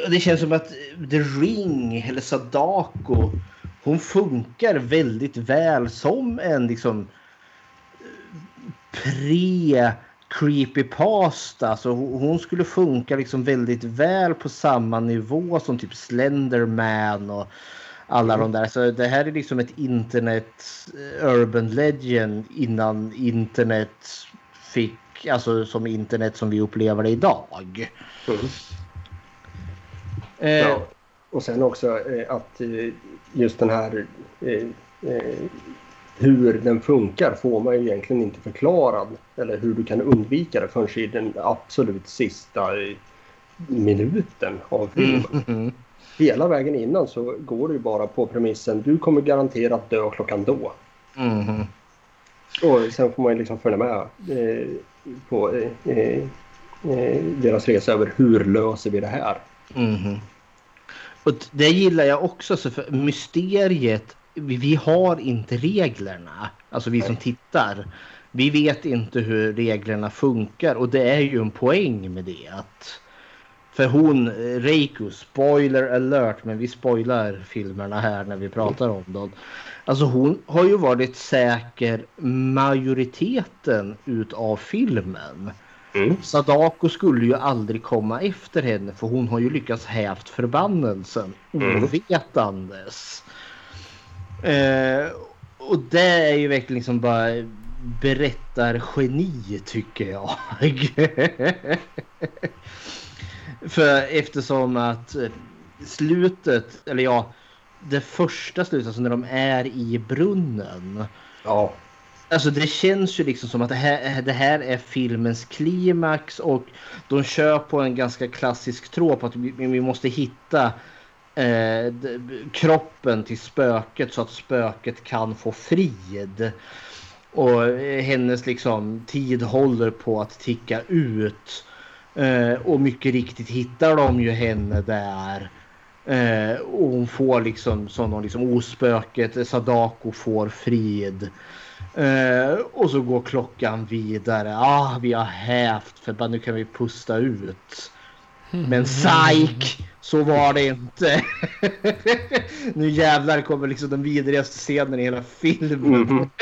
D: och det känns som att The Ring eller Sadako hon funkar väldigt väl som en liksom pre creepypasta. Så hon hon skulle funka liksom väldigt väl på samma nivå som typ Slenderman och alla de där. Så det här är liksom ett internet eh, urban legend innan internet fick, alltså som internet som vi upplever det idag. Eh,
E: Ja. Och sen också eh, att eh, just den här eh, eh, hur den funkar får man ju egentligen inte förklarad. Eller hur du kan undvika det förrän i den absolut sista minuten av filmen.
D: mm,
E: Hela vägen innan så går det ju bara på premissen du kommer garanterat dö klockan då.
D: mhm.
E: Och sen får man ju liksom följa med eh, på eh, eh, eh, deras resa över hur löser vi det här.
D: Mhm. Och det gillar jag också. Så för mysteriet, vi, har inte reglerna. Alltså vi som tittar. Vi vet inte hur reglerna funkar och det är ju en poäng med det. Att, för hon, Reiku, spoiler alert, men vi spoilar filmerna här när vi pratar om dem. Alltså hon har ju varit säker majoriteten utav filmen. Sadako skulle ju aldrig komma efter henne för hon har ju lyckats hävt förbannelsen ovetandes. Eh, och det är ju verkligen liksom bara berättargeni tycker jag. för eftersom att eh, slutet, eller ja, det första slutet, alltså när de är i brunnen.
E: Ja.
D: Alltså det känns ju liksom som att det här, det här är filmens klimax och de kör på en ganska klassisk tråd på att vi, vi måste hitta eh, kroppen till spöket så att spöket kan få frid. Och eh, hennes liksom tid håller på att ticka ut. Eh, och mycket riktigt hittar de ju henne där. Eh, och hon får liksom som någon liksom ospöket, Sadako får frid. Eh, och så går klockan vidare. Ah, vi har hävt för nu kan vi pusta ut. Men psyk! Så var det inte. nu jävlar kommer liksom den vidrigaste scenen i hela filmen.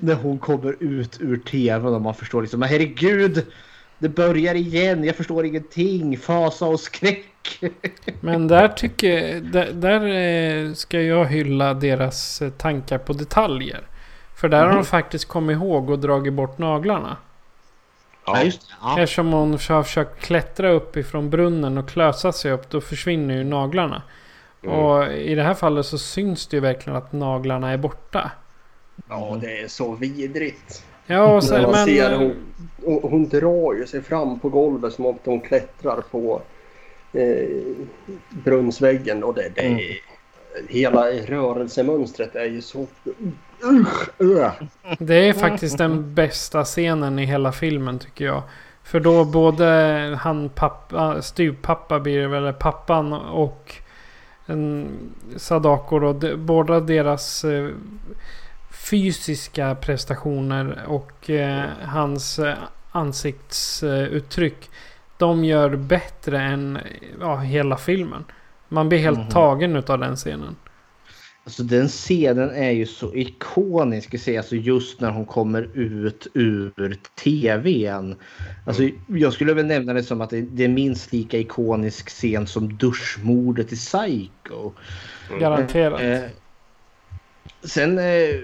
D: När hon kommer ut ur tvn och man förstår liksom, men herregud. Det börjar igen, jag förstår ingenting. Fasa och skräck.
C: Men där tycker där, där eh, ska jag hylla deras eh, tankar på detaljer. För där har de
D: Mhm.
C: faktiskt kommit ihåg och dragit bort naglarna.
D: Ja, just det. Ja.
C: Eftersom hon har försökt klättra upp ifrån brunnen och klösa sig upp. Då försvinner ju naglarna.
E: Mm.
C: Och i det här fallet så syns det ju verkligen att naglarna är borta.
E: Ja, det är så vidrigt.
C: Ja, och
E: När
C: sen,
E: man
C: men...
E: ser hon, hon, drar ju sig fram på golvet som om hon klättrar på eh, brunnsväggen och det, det
C: Mm.
E: är, hela rörelsemönstret är ju så...
C: Det är faktiskt den bästa scenen i hela filmen tycker jag. För då både han pappa, styvpappa blir det väl, pappan och en Sadako då. Båda deras eh, fysiska prestationer och eh, hans eh, ansiktsuttryck. De gör bättre än ja, hela filmen. Man blir helt
D: Mhm.
C: tagen utav den scenen.
D: Alltså den scenen är ju så ikonisk. Se, alltså just när hon kommer ut ur tvn. Alltså, jag skulle väl nämna det som att det är minst lika ikonisk scen som duschmordet i Psycho.
C: Garanterat.
D: Eh, sen eh,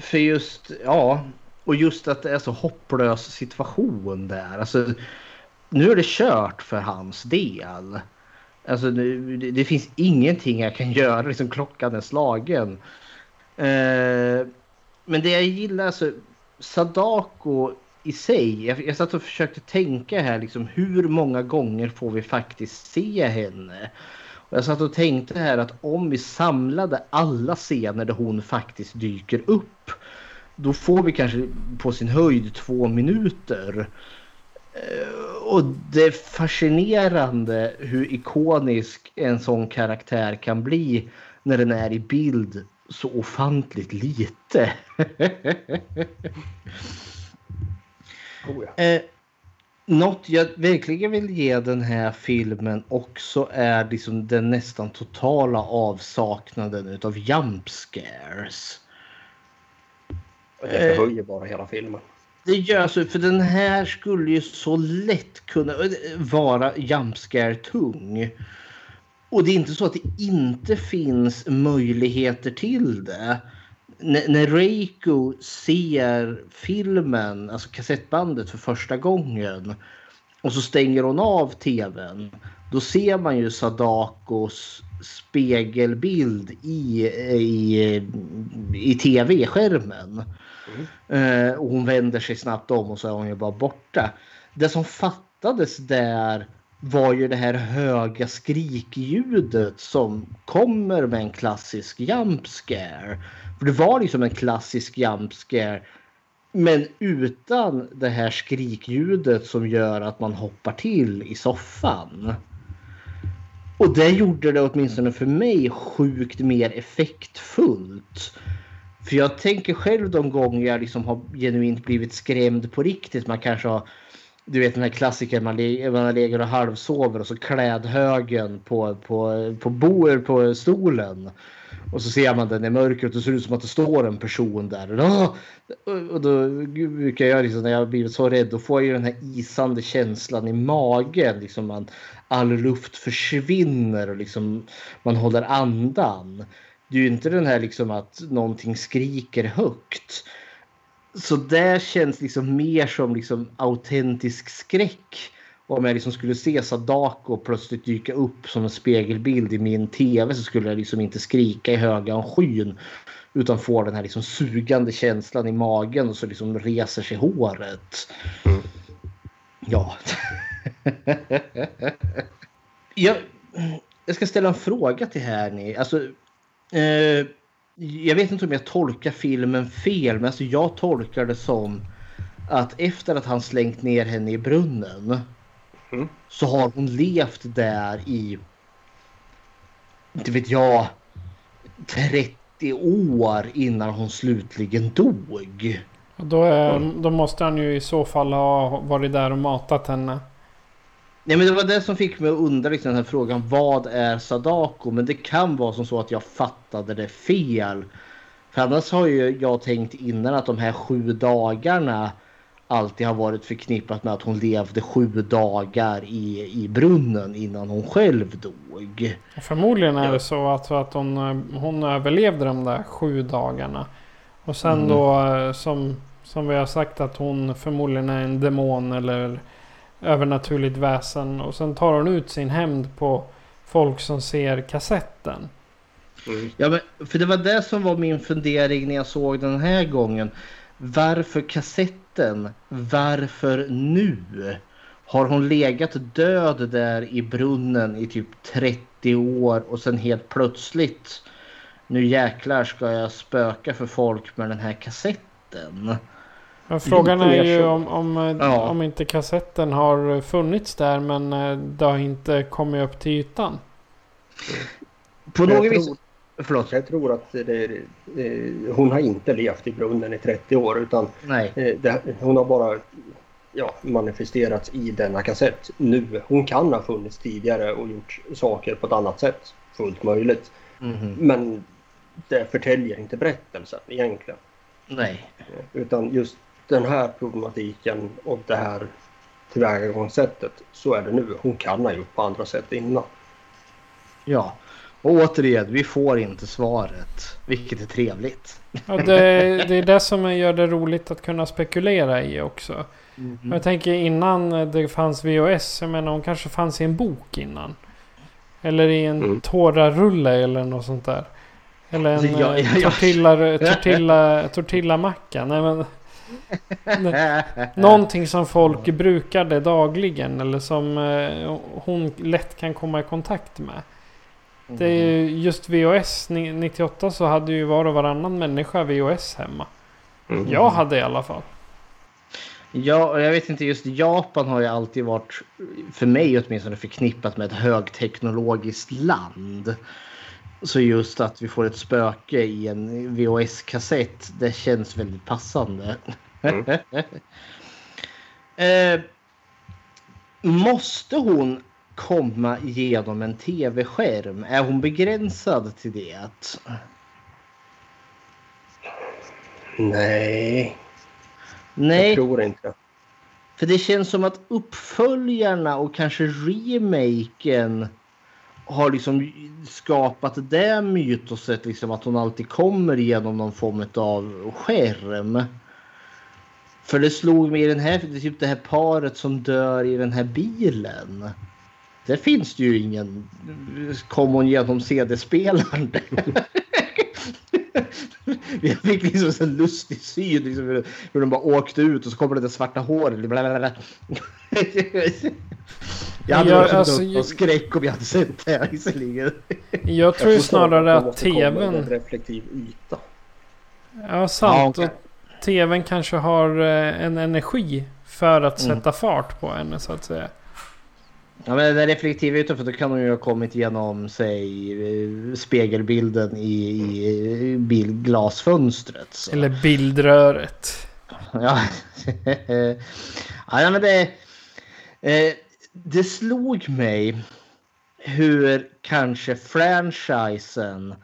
D: för just, ja, och just att det är så hopplös situation där. Alltså, nu är det kört för hans del. Alltså det, det finns ingenting jag kan göra, liksom klockan är slagen. Eh, men det jag gillar, alltså Sadako i sig. Jag, jag satt och försökte tänka här liksom hur många gånger får vi faktiskt se henne? Och jag satt och tänkte här att om vi samlade alla scener där hon faktiskt dyker upp. Då får vi kanske på sin höjd två minuter. Eh, och det är fascinerande hur ikonisk en sån karaktär kan bli när den är i bild så ofantligt lite.
E: Oh ja.
D: eh, något jag verkligen vill ge den här filmen också är liksom den nästan totala avsaknaden utav jump scares.
E: Det förhöjer bara hela filmen.
D: Det gör så, för den här skulle ju så lätt kunna eh, vara jumpscare tung. Och det är inte så att det inte finns möjligheter till det. N när Reiko ser filmen, alltså kassettbandet för första gången och så stänger hon av tvn. Då ser man ju Sadakos spegelbild i, i, i tv-skärmen. Eh, och hon vänder sig snabbt om och så är hon ju bara borta. Det som fattades där var ju det här höga skrikljudet som kommer med en klassisk jump scare. För det var liksom en klassisk jump scare. Men utan det här skrikljudet som gör att man hoppar till i soffan. Och det gjorde det åtminstone för mig sjukt mer effektfullt. För jag tänker själv de gånger jag liksom har genuint blivit skrämd på riktigt. Man kanske har, du vet den här klassikern man, man ligger och halvsover och så klädhögen på, på, på, bo, på stolen. Och så ser man den i mörkret och det ser ut som att det står en person där. Och då brukar jag liksom, när jag har blivit så rädd, då får jag ju den här isande känslan i magen. Liksom man, all luft försvinner och liksom man håller andan. Det är ju inte den här liksom att någonting skriker högt. Så det känns liksom mer som liksom autentisk skräck. Om jag liksom skulle se Sadako plötsligt dyka upp som en spegelbild i min tv så skulle jag liksom inte skrika i höga skyn. Utan få den här liksom sugande känslan i magen och så liksom reser sig håret.
E: Mm.
D: Ja. jag, jag ska ställa en fråga till här ni. Alltså, Eh, jag vet inte om jag tolkar filmen fel, men alltså jag tolkar det som att efter att han slängt ner henne i brunnen
E: Mm.
D: så har hon levt där i, inte vet jag, 30 år innan hon slutligen dog.
C: Då, är, då måste han ju i så fall ha varit där och matat henne.
D: Nej, men det var det som fick mig att undra liksom, den här frågan. Vad är Sadako? Men det kan vara som så att jag fattade det fel. För annars har ju jag tänkt innan att de här sju dagarna alltid har varit förknippat med att hon levde sju dagar i, i brunnen innan hon själv dog.
C: Förmodligen är det så att, att hon, hon överlevde de där sju dagarna. Och sen
D: Mm.
C: då eh, som, som vi har sagt att hon förmodligen är en demon eller övernaturligt väsen. Och sen tar hon ut sin hämnd på folk som ser kassetten.
E: Mm.
D: Ja, men, för det var det som var min fundering när jag såg den här gången. Varför kassetten? Varför nu? Har hon legat död där i brunnen i typ 30 år och sen helt plötsligt nu jäklar ska jag spöka för folk med den här kassetten.
C: Men frågan är ju om, om, eh,
D: Ja.
C: om inte kassetten har funnits där men eh, det har inte kommit upp till ytan.
D: På något
E: tror-
D: vis... Förlåt.
E: Jag tror att det, eh, hon har inte levt i brunnen i 30 år utan eh, det, hon har bara ja, manifesterats i denna kassett nu. Hon kan ha funnits tidigare och gjort saker på ett annat sätt. Fullt möjligt.
D: Mhm.
E: Men det förtäljer inte berättelsen egentligen.
D: Nej.
E: Utan just den här problematiken och det här tillvägagångssättet så är det nu. Hon kan ha gjort på andra sätt innan.
D: Ja. Och återigen, vi får inte svaret. Vilket är trevligt.
C: Ja, det, det är det som gör det roligt att kunna spekulera i också.
D: Mm.
C: Jag tänker innan det fanns VHS. Jag menar hon kanske fanns i en bok innan. Eller i en
E: Mm.
C: tårarulle eller något sånt där. Eller en
D: Alltså, jag- jag-
C: tortilla, tortilla, tortillamacka. Nej, men, någonting som folk brukade dagligen. Eller som eh, hon lätt kan komma i kontakt med. Det är ju just VHS ni- 98 så hade ju var och varannan människa VHS hemma.
E: Mm.
C: Jag hade i alla fall.
D: Ja, jag vet inte, just Japan har ju alltid varit, för mig åtminstone, förknippat med ett högteknologiskt land. Så just att vi får ett spöke i en VHS-kassett, det känns väldigt passande.
E: Mm.
D: eh, måste hon komma genom en tv-skärm? Är hon begränsad till det?
E: Nej,
D: Nej.
E: jag tror inte.
D: För det känns som att uppföljarna och kanske remaken har liksom skapat det mytoset liksom att hon alltid kommer genom någon form av skärm. För det slog mig i den här, typ det här paret som dör i den här bilen. Där finns det ju ingen, kom hon genom CD-spelaren? Jag fick liksom en lustig syn liksom, hur, hur de bara åkte ut och så kommer det där svarta håret. Blablabla. Jag hade
C: Ja,
D: också
C: alltså, ju-
D: skräck om jag hade sett det visserligen.
C: Jag tror
E: Jag
C: snarare att tvn...
E: En reflektiv yta.
C: Ja, sant.
D: Ja,
C: Och tvn kanske har eh, en energi för att
D: Mm.
C: sätta fart på henne så att säga.
D: Ja, men den reflektiva ytan för då kan hon ju ha kommit genom sig spegelbilden i, i bilglasfönstret. Så.
C: Eller bildröret.
D: Ja. ja, men det, eh, det slog mig hur kanske franchisen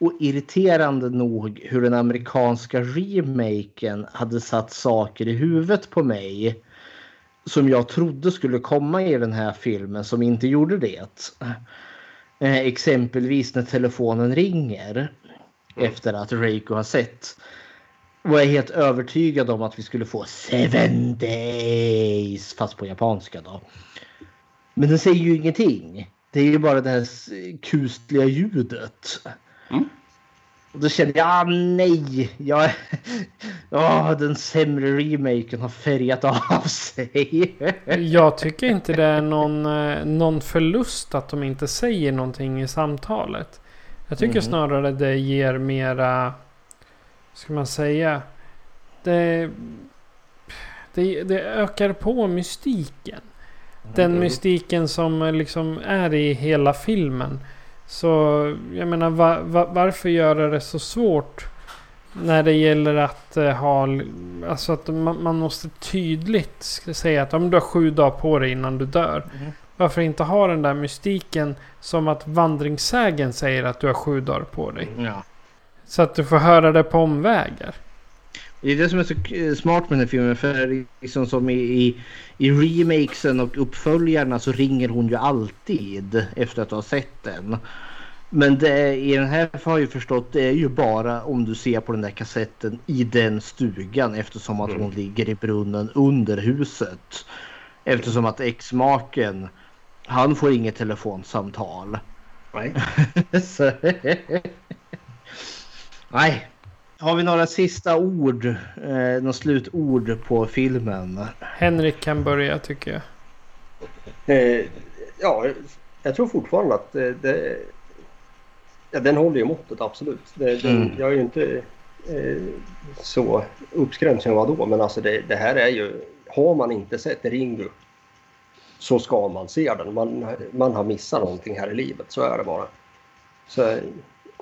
D: och irriterande nog hur den amerikanska remaken hade satt saker i huvudet på mig som jag trodde skulle komma i den här filmen som inte gjorde det. Eh, exempelvis när telefonen ringer efter att Reiko har sett var jag helt övertygad om att vi skulle få Seven Days fast på japanska då. Men den säger ju ingenting. Det är ju bara det här kusliga ljudet. Och då kände jag, ah, nej, jag, oh, den sämre remaken har färgat av sig.
C: Jag tycker inte det är någon, eh, någon förlust att de inte säger någonting i samtalet. Jag tycker
D: Mhm.
C: snarare det ger mera... Ska man säga? Det, det, det ökar på mystiken. Den mystiken som liksom är i hela filmen. Så jag menar va, va, varför göra det så svårt? När det gäller att eh, ha... Alltså att man, man måste tydligt säga att om du har sju dagar på dig innan du dör. Varför inte ha den där mystiken som att vandringssägen säger att du har sju dagar på dig.
D: Ja.
C: Så att du får höra det på omvägar.
D: Det är det som är så smart med den här filmen. För liksom som i, i, i remakesen och uppföljarna så ringer hon ju alltid efter att ha sett den. Men det, i den här har jag förstått det är ju bara om du ser på den där kassetten i den stugan eftersom att hon ligger i brunnen under huset. Eftersom att exmaken han får inget telefonsamtal.
E: Nej.
D: Nej. Har vi några sista ord? Eh, några slutord på filmen?
C: Henrik kan börja tycker jag.
E: Eh, ja, jag tror fortfarande att eh, det, ja, den håller ju måttet absolut. Det, den,
D: Mm.
E: Jag är ju inte eh, så uppskrämd som jag var då men alltså det, det här är ju, har man inte sett Ringu så ska man se den. Man, man har missat någonting här i livet, så är det bara. Så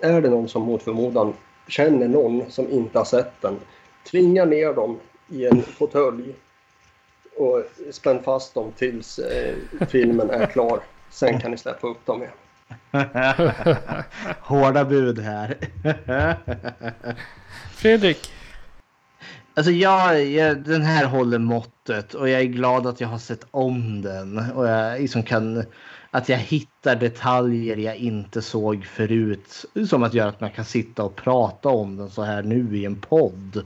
E: är det någon som mot förmodan känner någon som inte har sett den, tvinga ner dem i en fåtölj och spänn fast dem tills eh, filmen är klar. Sen kan ni släppa upp dem igen.
D: Hårda bud här.
C: Fredrik?
D: Alltså jag, jag, den här håller måttet och jag är glad att jag har sett om den. Och jag liksom kan, att jag hittar detaljer jag inte såg förut. Som att göra att man kan sitta och prata om den så här nu i en podd.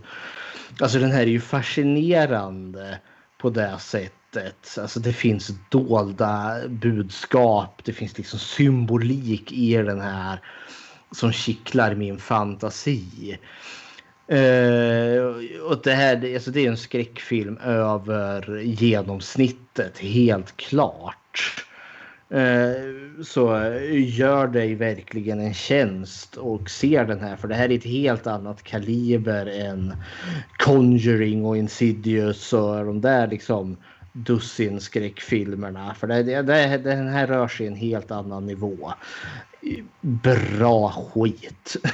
D: Alltså den här är ju fascinerande på det sättet. Alltså det finns dolda budskap. Det finns liksom symbolik i den här som kittlar min fantasi. Uh, och det här alltså det är en skräckfilm över genomsnittet, helt klart. Eh, så eh, gör dig verkligen en tjänst och ser den här för det här är ett helt annat kaliber än Conjuring och Insidious och de där liksom dussin skräckfilmerna. För det, det, den här rör sig i en helt annan nivå. Bra skit.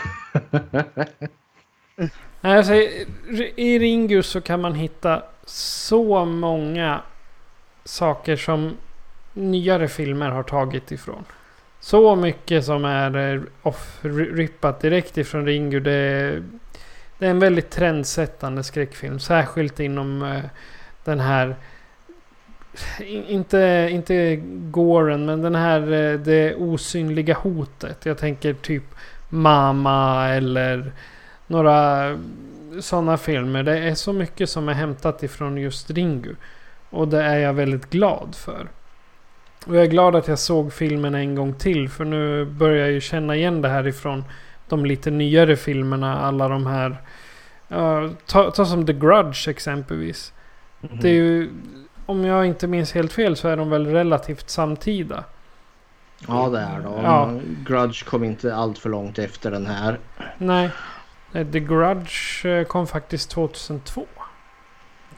C: Alltså, I Ringu så kan man hitta så många saker som nyare filmer har tagit ifrån. Så mycket som är eh, off-rippat direkt ifrån Ringu. Det är, det är en väldigt trendsättande skräckfilm. Särskilt inom eh, den här... Inte, inte Goren, men den här eh, det osynliga hotet. Jag tänker typ Mama eller några sådana filmer. Det är så mycket som är hämtat ifrån just Ringu. Och det är jag väldigt glad för. Och jag är glad att jag såg filmen en gång till. För nu börjar jag ju känna igen det här ifrån de lite nyare filmerna. Alla de här. Uh, ta, ta, som The Grudge exempelvis. Mm -hmm. Det är ju, om jag inte minns helt fel så är de väl relativt samtida.
D: Ja det är de. Ja. Grudge kom inte allt för långt efter den här.
C: Nej. Eh, The Grudge eh, kom faktiskt 2002.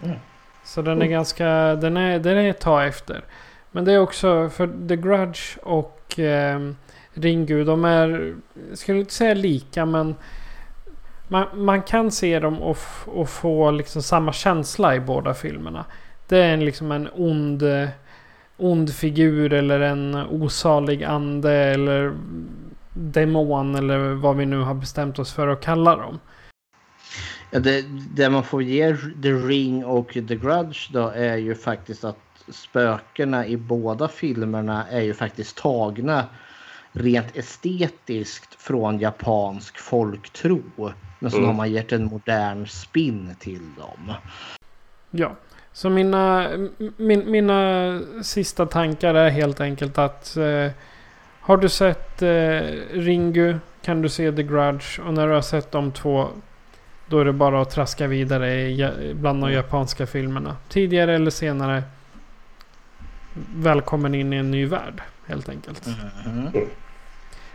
C: Mm. Så den är mm. ganska, den är, den är ett tag efter. Men det är också för The Grudge och eh, Ringu, de är, jag skulle inte säga lika men man, man kan se dem och, och få liksom samma känsla i båda filmerna. Det är en, liksom en ond, ond figur eller en osalig ande eller demon eller vad vi nu har bestämt oss för att kalla dem.
D: Ja, det, det man får ge The Ring och The Grudge då är ju faktiskt att spökena i båda filmerna är ju faktiskt tagna rent estetiskt från japansk folktro. Men så mm. har man gett en modern spin till dem.
C: Ja, så mina, min, mina sista tankar är helt enkelt att eh, har du sett eh, Ringu kan du se The Grudge. Och när du har sett de två då är det bara att traska vidare i, bland de japanska filmerna. Tidigare eller senare. Välkommen in i en ny värld helt enkelt. Mm.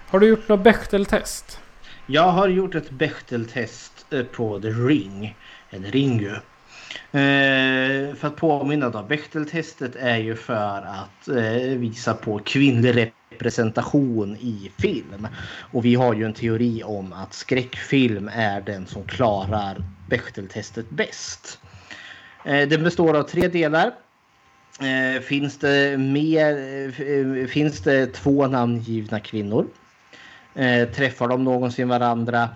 C: Har du gjort något Bechteltest?
D: Jag har gjort ett Bechteltest eh, på The Ring. Eller Ringu. Eh, för att påminna då. Bechteltestet är ju för att eh, visa på kvinnlig representation i film. Och vi har ju en teori om att skräckfilm är den som klarar Bechteltestet bäst. Eh, den består av tre delar. Eh, finns det, mer, eh, finns det två namngivna kvinnor? Eh, träffar de någonsin varandra?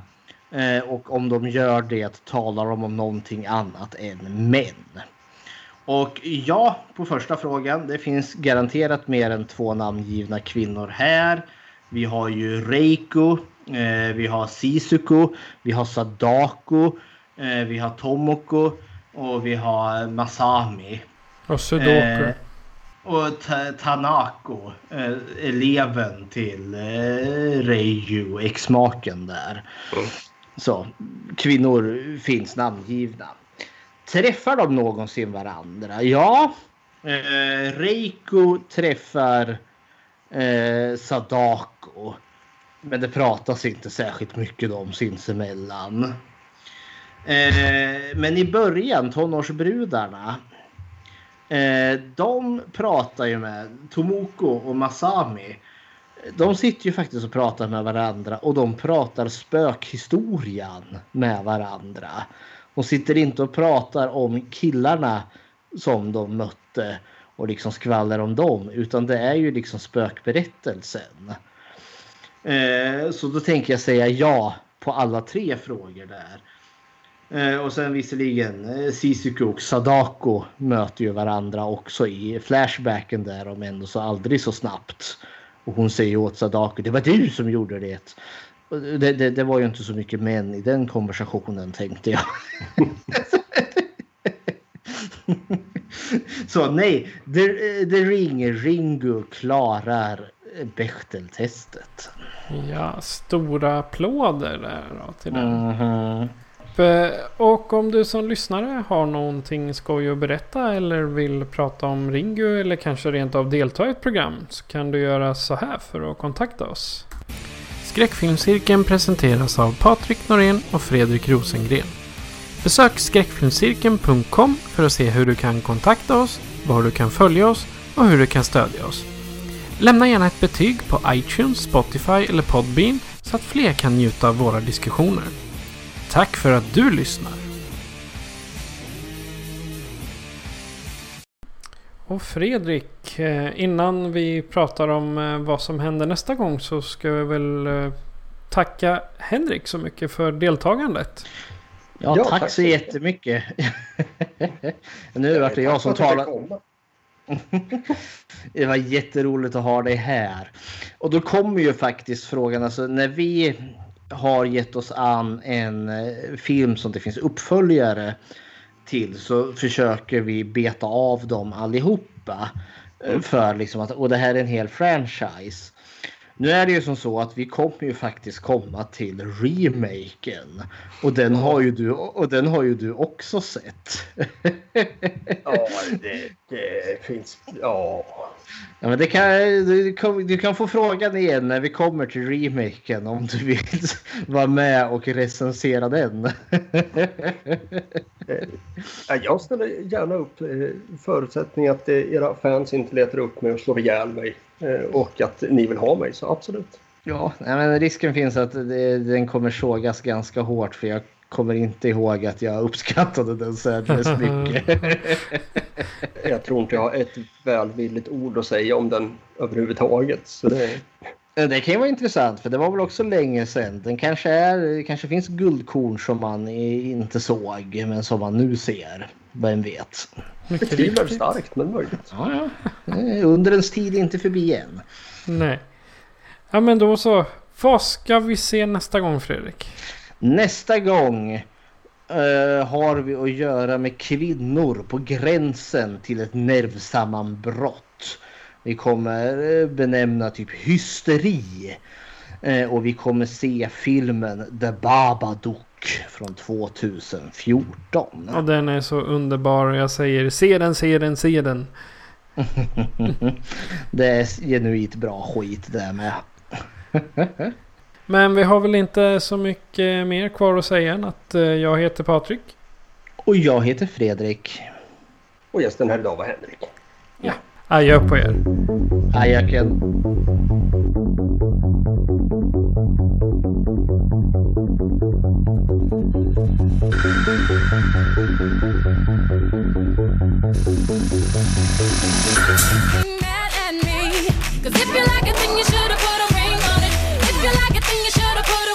D: Eh, och om de gör det talar de om någonting annat än män. Och ja, på första frågan. Det finns garanterat mer än två namngivna kvinnor här. Vi har ju Reiko, eh, vi har Sisuko, vi har Sadako, eh, vi har Tomoko och vi har Masami.
C: Och Sudoku. Eh,
D: och Tanako, eh, eleven till eh, Reiju, exmaken där. Mm. Så kvinnor finns namngivna. Träffar de någonsin varandra? Ja. Eh, Reiko träffar eh, Sadako. Men det pratas inte särskilt mycket om sinsemellan. Eh, men i början, tonårsbrudarna. Eh, de pratar ju med Tomoko och Masami. De sitter ju faktiskt och pratar med varandra och de pratar spökhistorian med varandra. De sitter inte och pratar om killarna som de mötte och liksom skvaller om dem utan det är ju liksom spökberättelsen. Eh, så då tänker jag säga ja på alla tre frågor där. Eh, och sen visserligen eh, Sisuke och Sadako möter ju varandra också i flashbacken där om ändå så aldrig så snabbt. Och hon säger åt Sadako, det var du som gjorde det. Det, det, det var ju inte så mycket män i den konversationen tänkte jag. så nej, The, The Ring, Ringu klarar Bechteltestet.
C: Ja, stora applåder där då till den.
D: Mhm.
C: Eh, Eh, och om du som lyssnare har någonting skoj att berätta eller vill prata om Ringu eller kanske rent av delta i ett program så kan du göra så här för att kontakta oss. Skräckfilmscirkeln presenteras av Patrik Norén och Fredrik Rosengren. Besök skräckfilmscirkeln.com för att se hur du kan kontakta oss, var du kan följa oss och hur du kan stödja oss. Lämna gärna ett betyg på iTunes, Spotify eller Podbean så att fler kan njuta av våra diskussioner. Tack för att du lyssnar! Och Fredrik, eh, innan vi pratar om eh, vad som händer nästa gång så ska jag väl eh, tacka Henrik så mycket för deltagandet.
D: Ja,
E: Ja,
D: tack,
E: tack
D: så
E: så mycket.
D: jättemycket. nu vart det jag som talar. Det var jätteroligt att ha dig här. Och då kommer ju faktiskt frågan, alltså när vi har gett oss an en eh, film som det finns uppföljare till så försöker vi beta av dem allihopa. eh, För liksom att, och det här är en hel franchise. Nu är det ju som så att vi kommer ju faktiskt komma till remaken. Och den har ju du, och den har ju du också sett.
E: Ja, det, det finns... Ja.
D: Ja, men det kan, du, kan, du kan få frågan igen när vi kommer till remaken om du vill vara med och recensera den.
E: Ja, Jag ställer gärna upp eh, förutsättning att eh, era fans inte letar upp mig och slår ihjäl mig. eh, Och att ni vill ha mig, så absolut.
D: Ja, men risken finns att den kommer sågas ganska hårt för jag kommer inte ihåg att jag uppskattade den särdeles mycket.
E: Jag tror inte jag har ett välvilligt ord att säga om den överhuvudtaget. Så det,
D: Det kan ju vara intressant för det var väl också länge sedan. Den kanske, är, kanske finns guldkorn som man inte såg men som man nu ser. Vem vet?
E: Betvivlar
C: riktigt.
E: starkt, men möjligt.
D: Ja, ja. Undrens tid är inte förbi än.
C: Nej. Ja men då så. Vad ska vi se nästa gång Fredrik?
D: Nästa gång eh, har vi att göra med kvinnor på gränsen till ett nervsammanbrott. Vi kommer eh, benämna typ hysteri. Eh, och vi kommer se filmen The Babadook från 2014.
C: Och den är så underbar. Jag säger se den, se den, se den.
D: Det är genuint bra skit det med.
C: Men vi har väl inte så mycket mer kvar att säga än att eh, jag heter Patrik.
D: Och jag heter Fredrik.
E: Och gästen här idag var Henrik.
C: Adjö på er.
D: Ajaken.
I: mad at me. Cause if you like it, then you should've put put a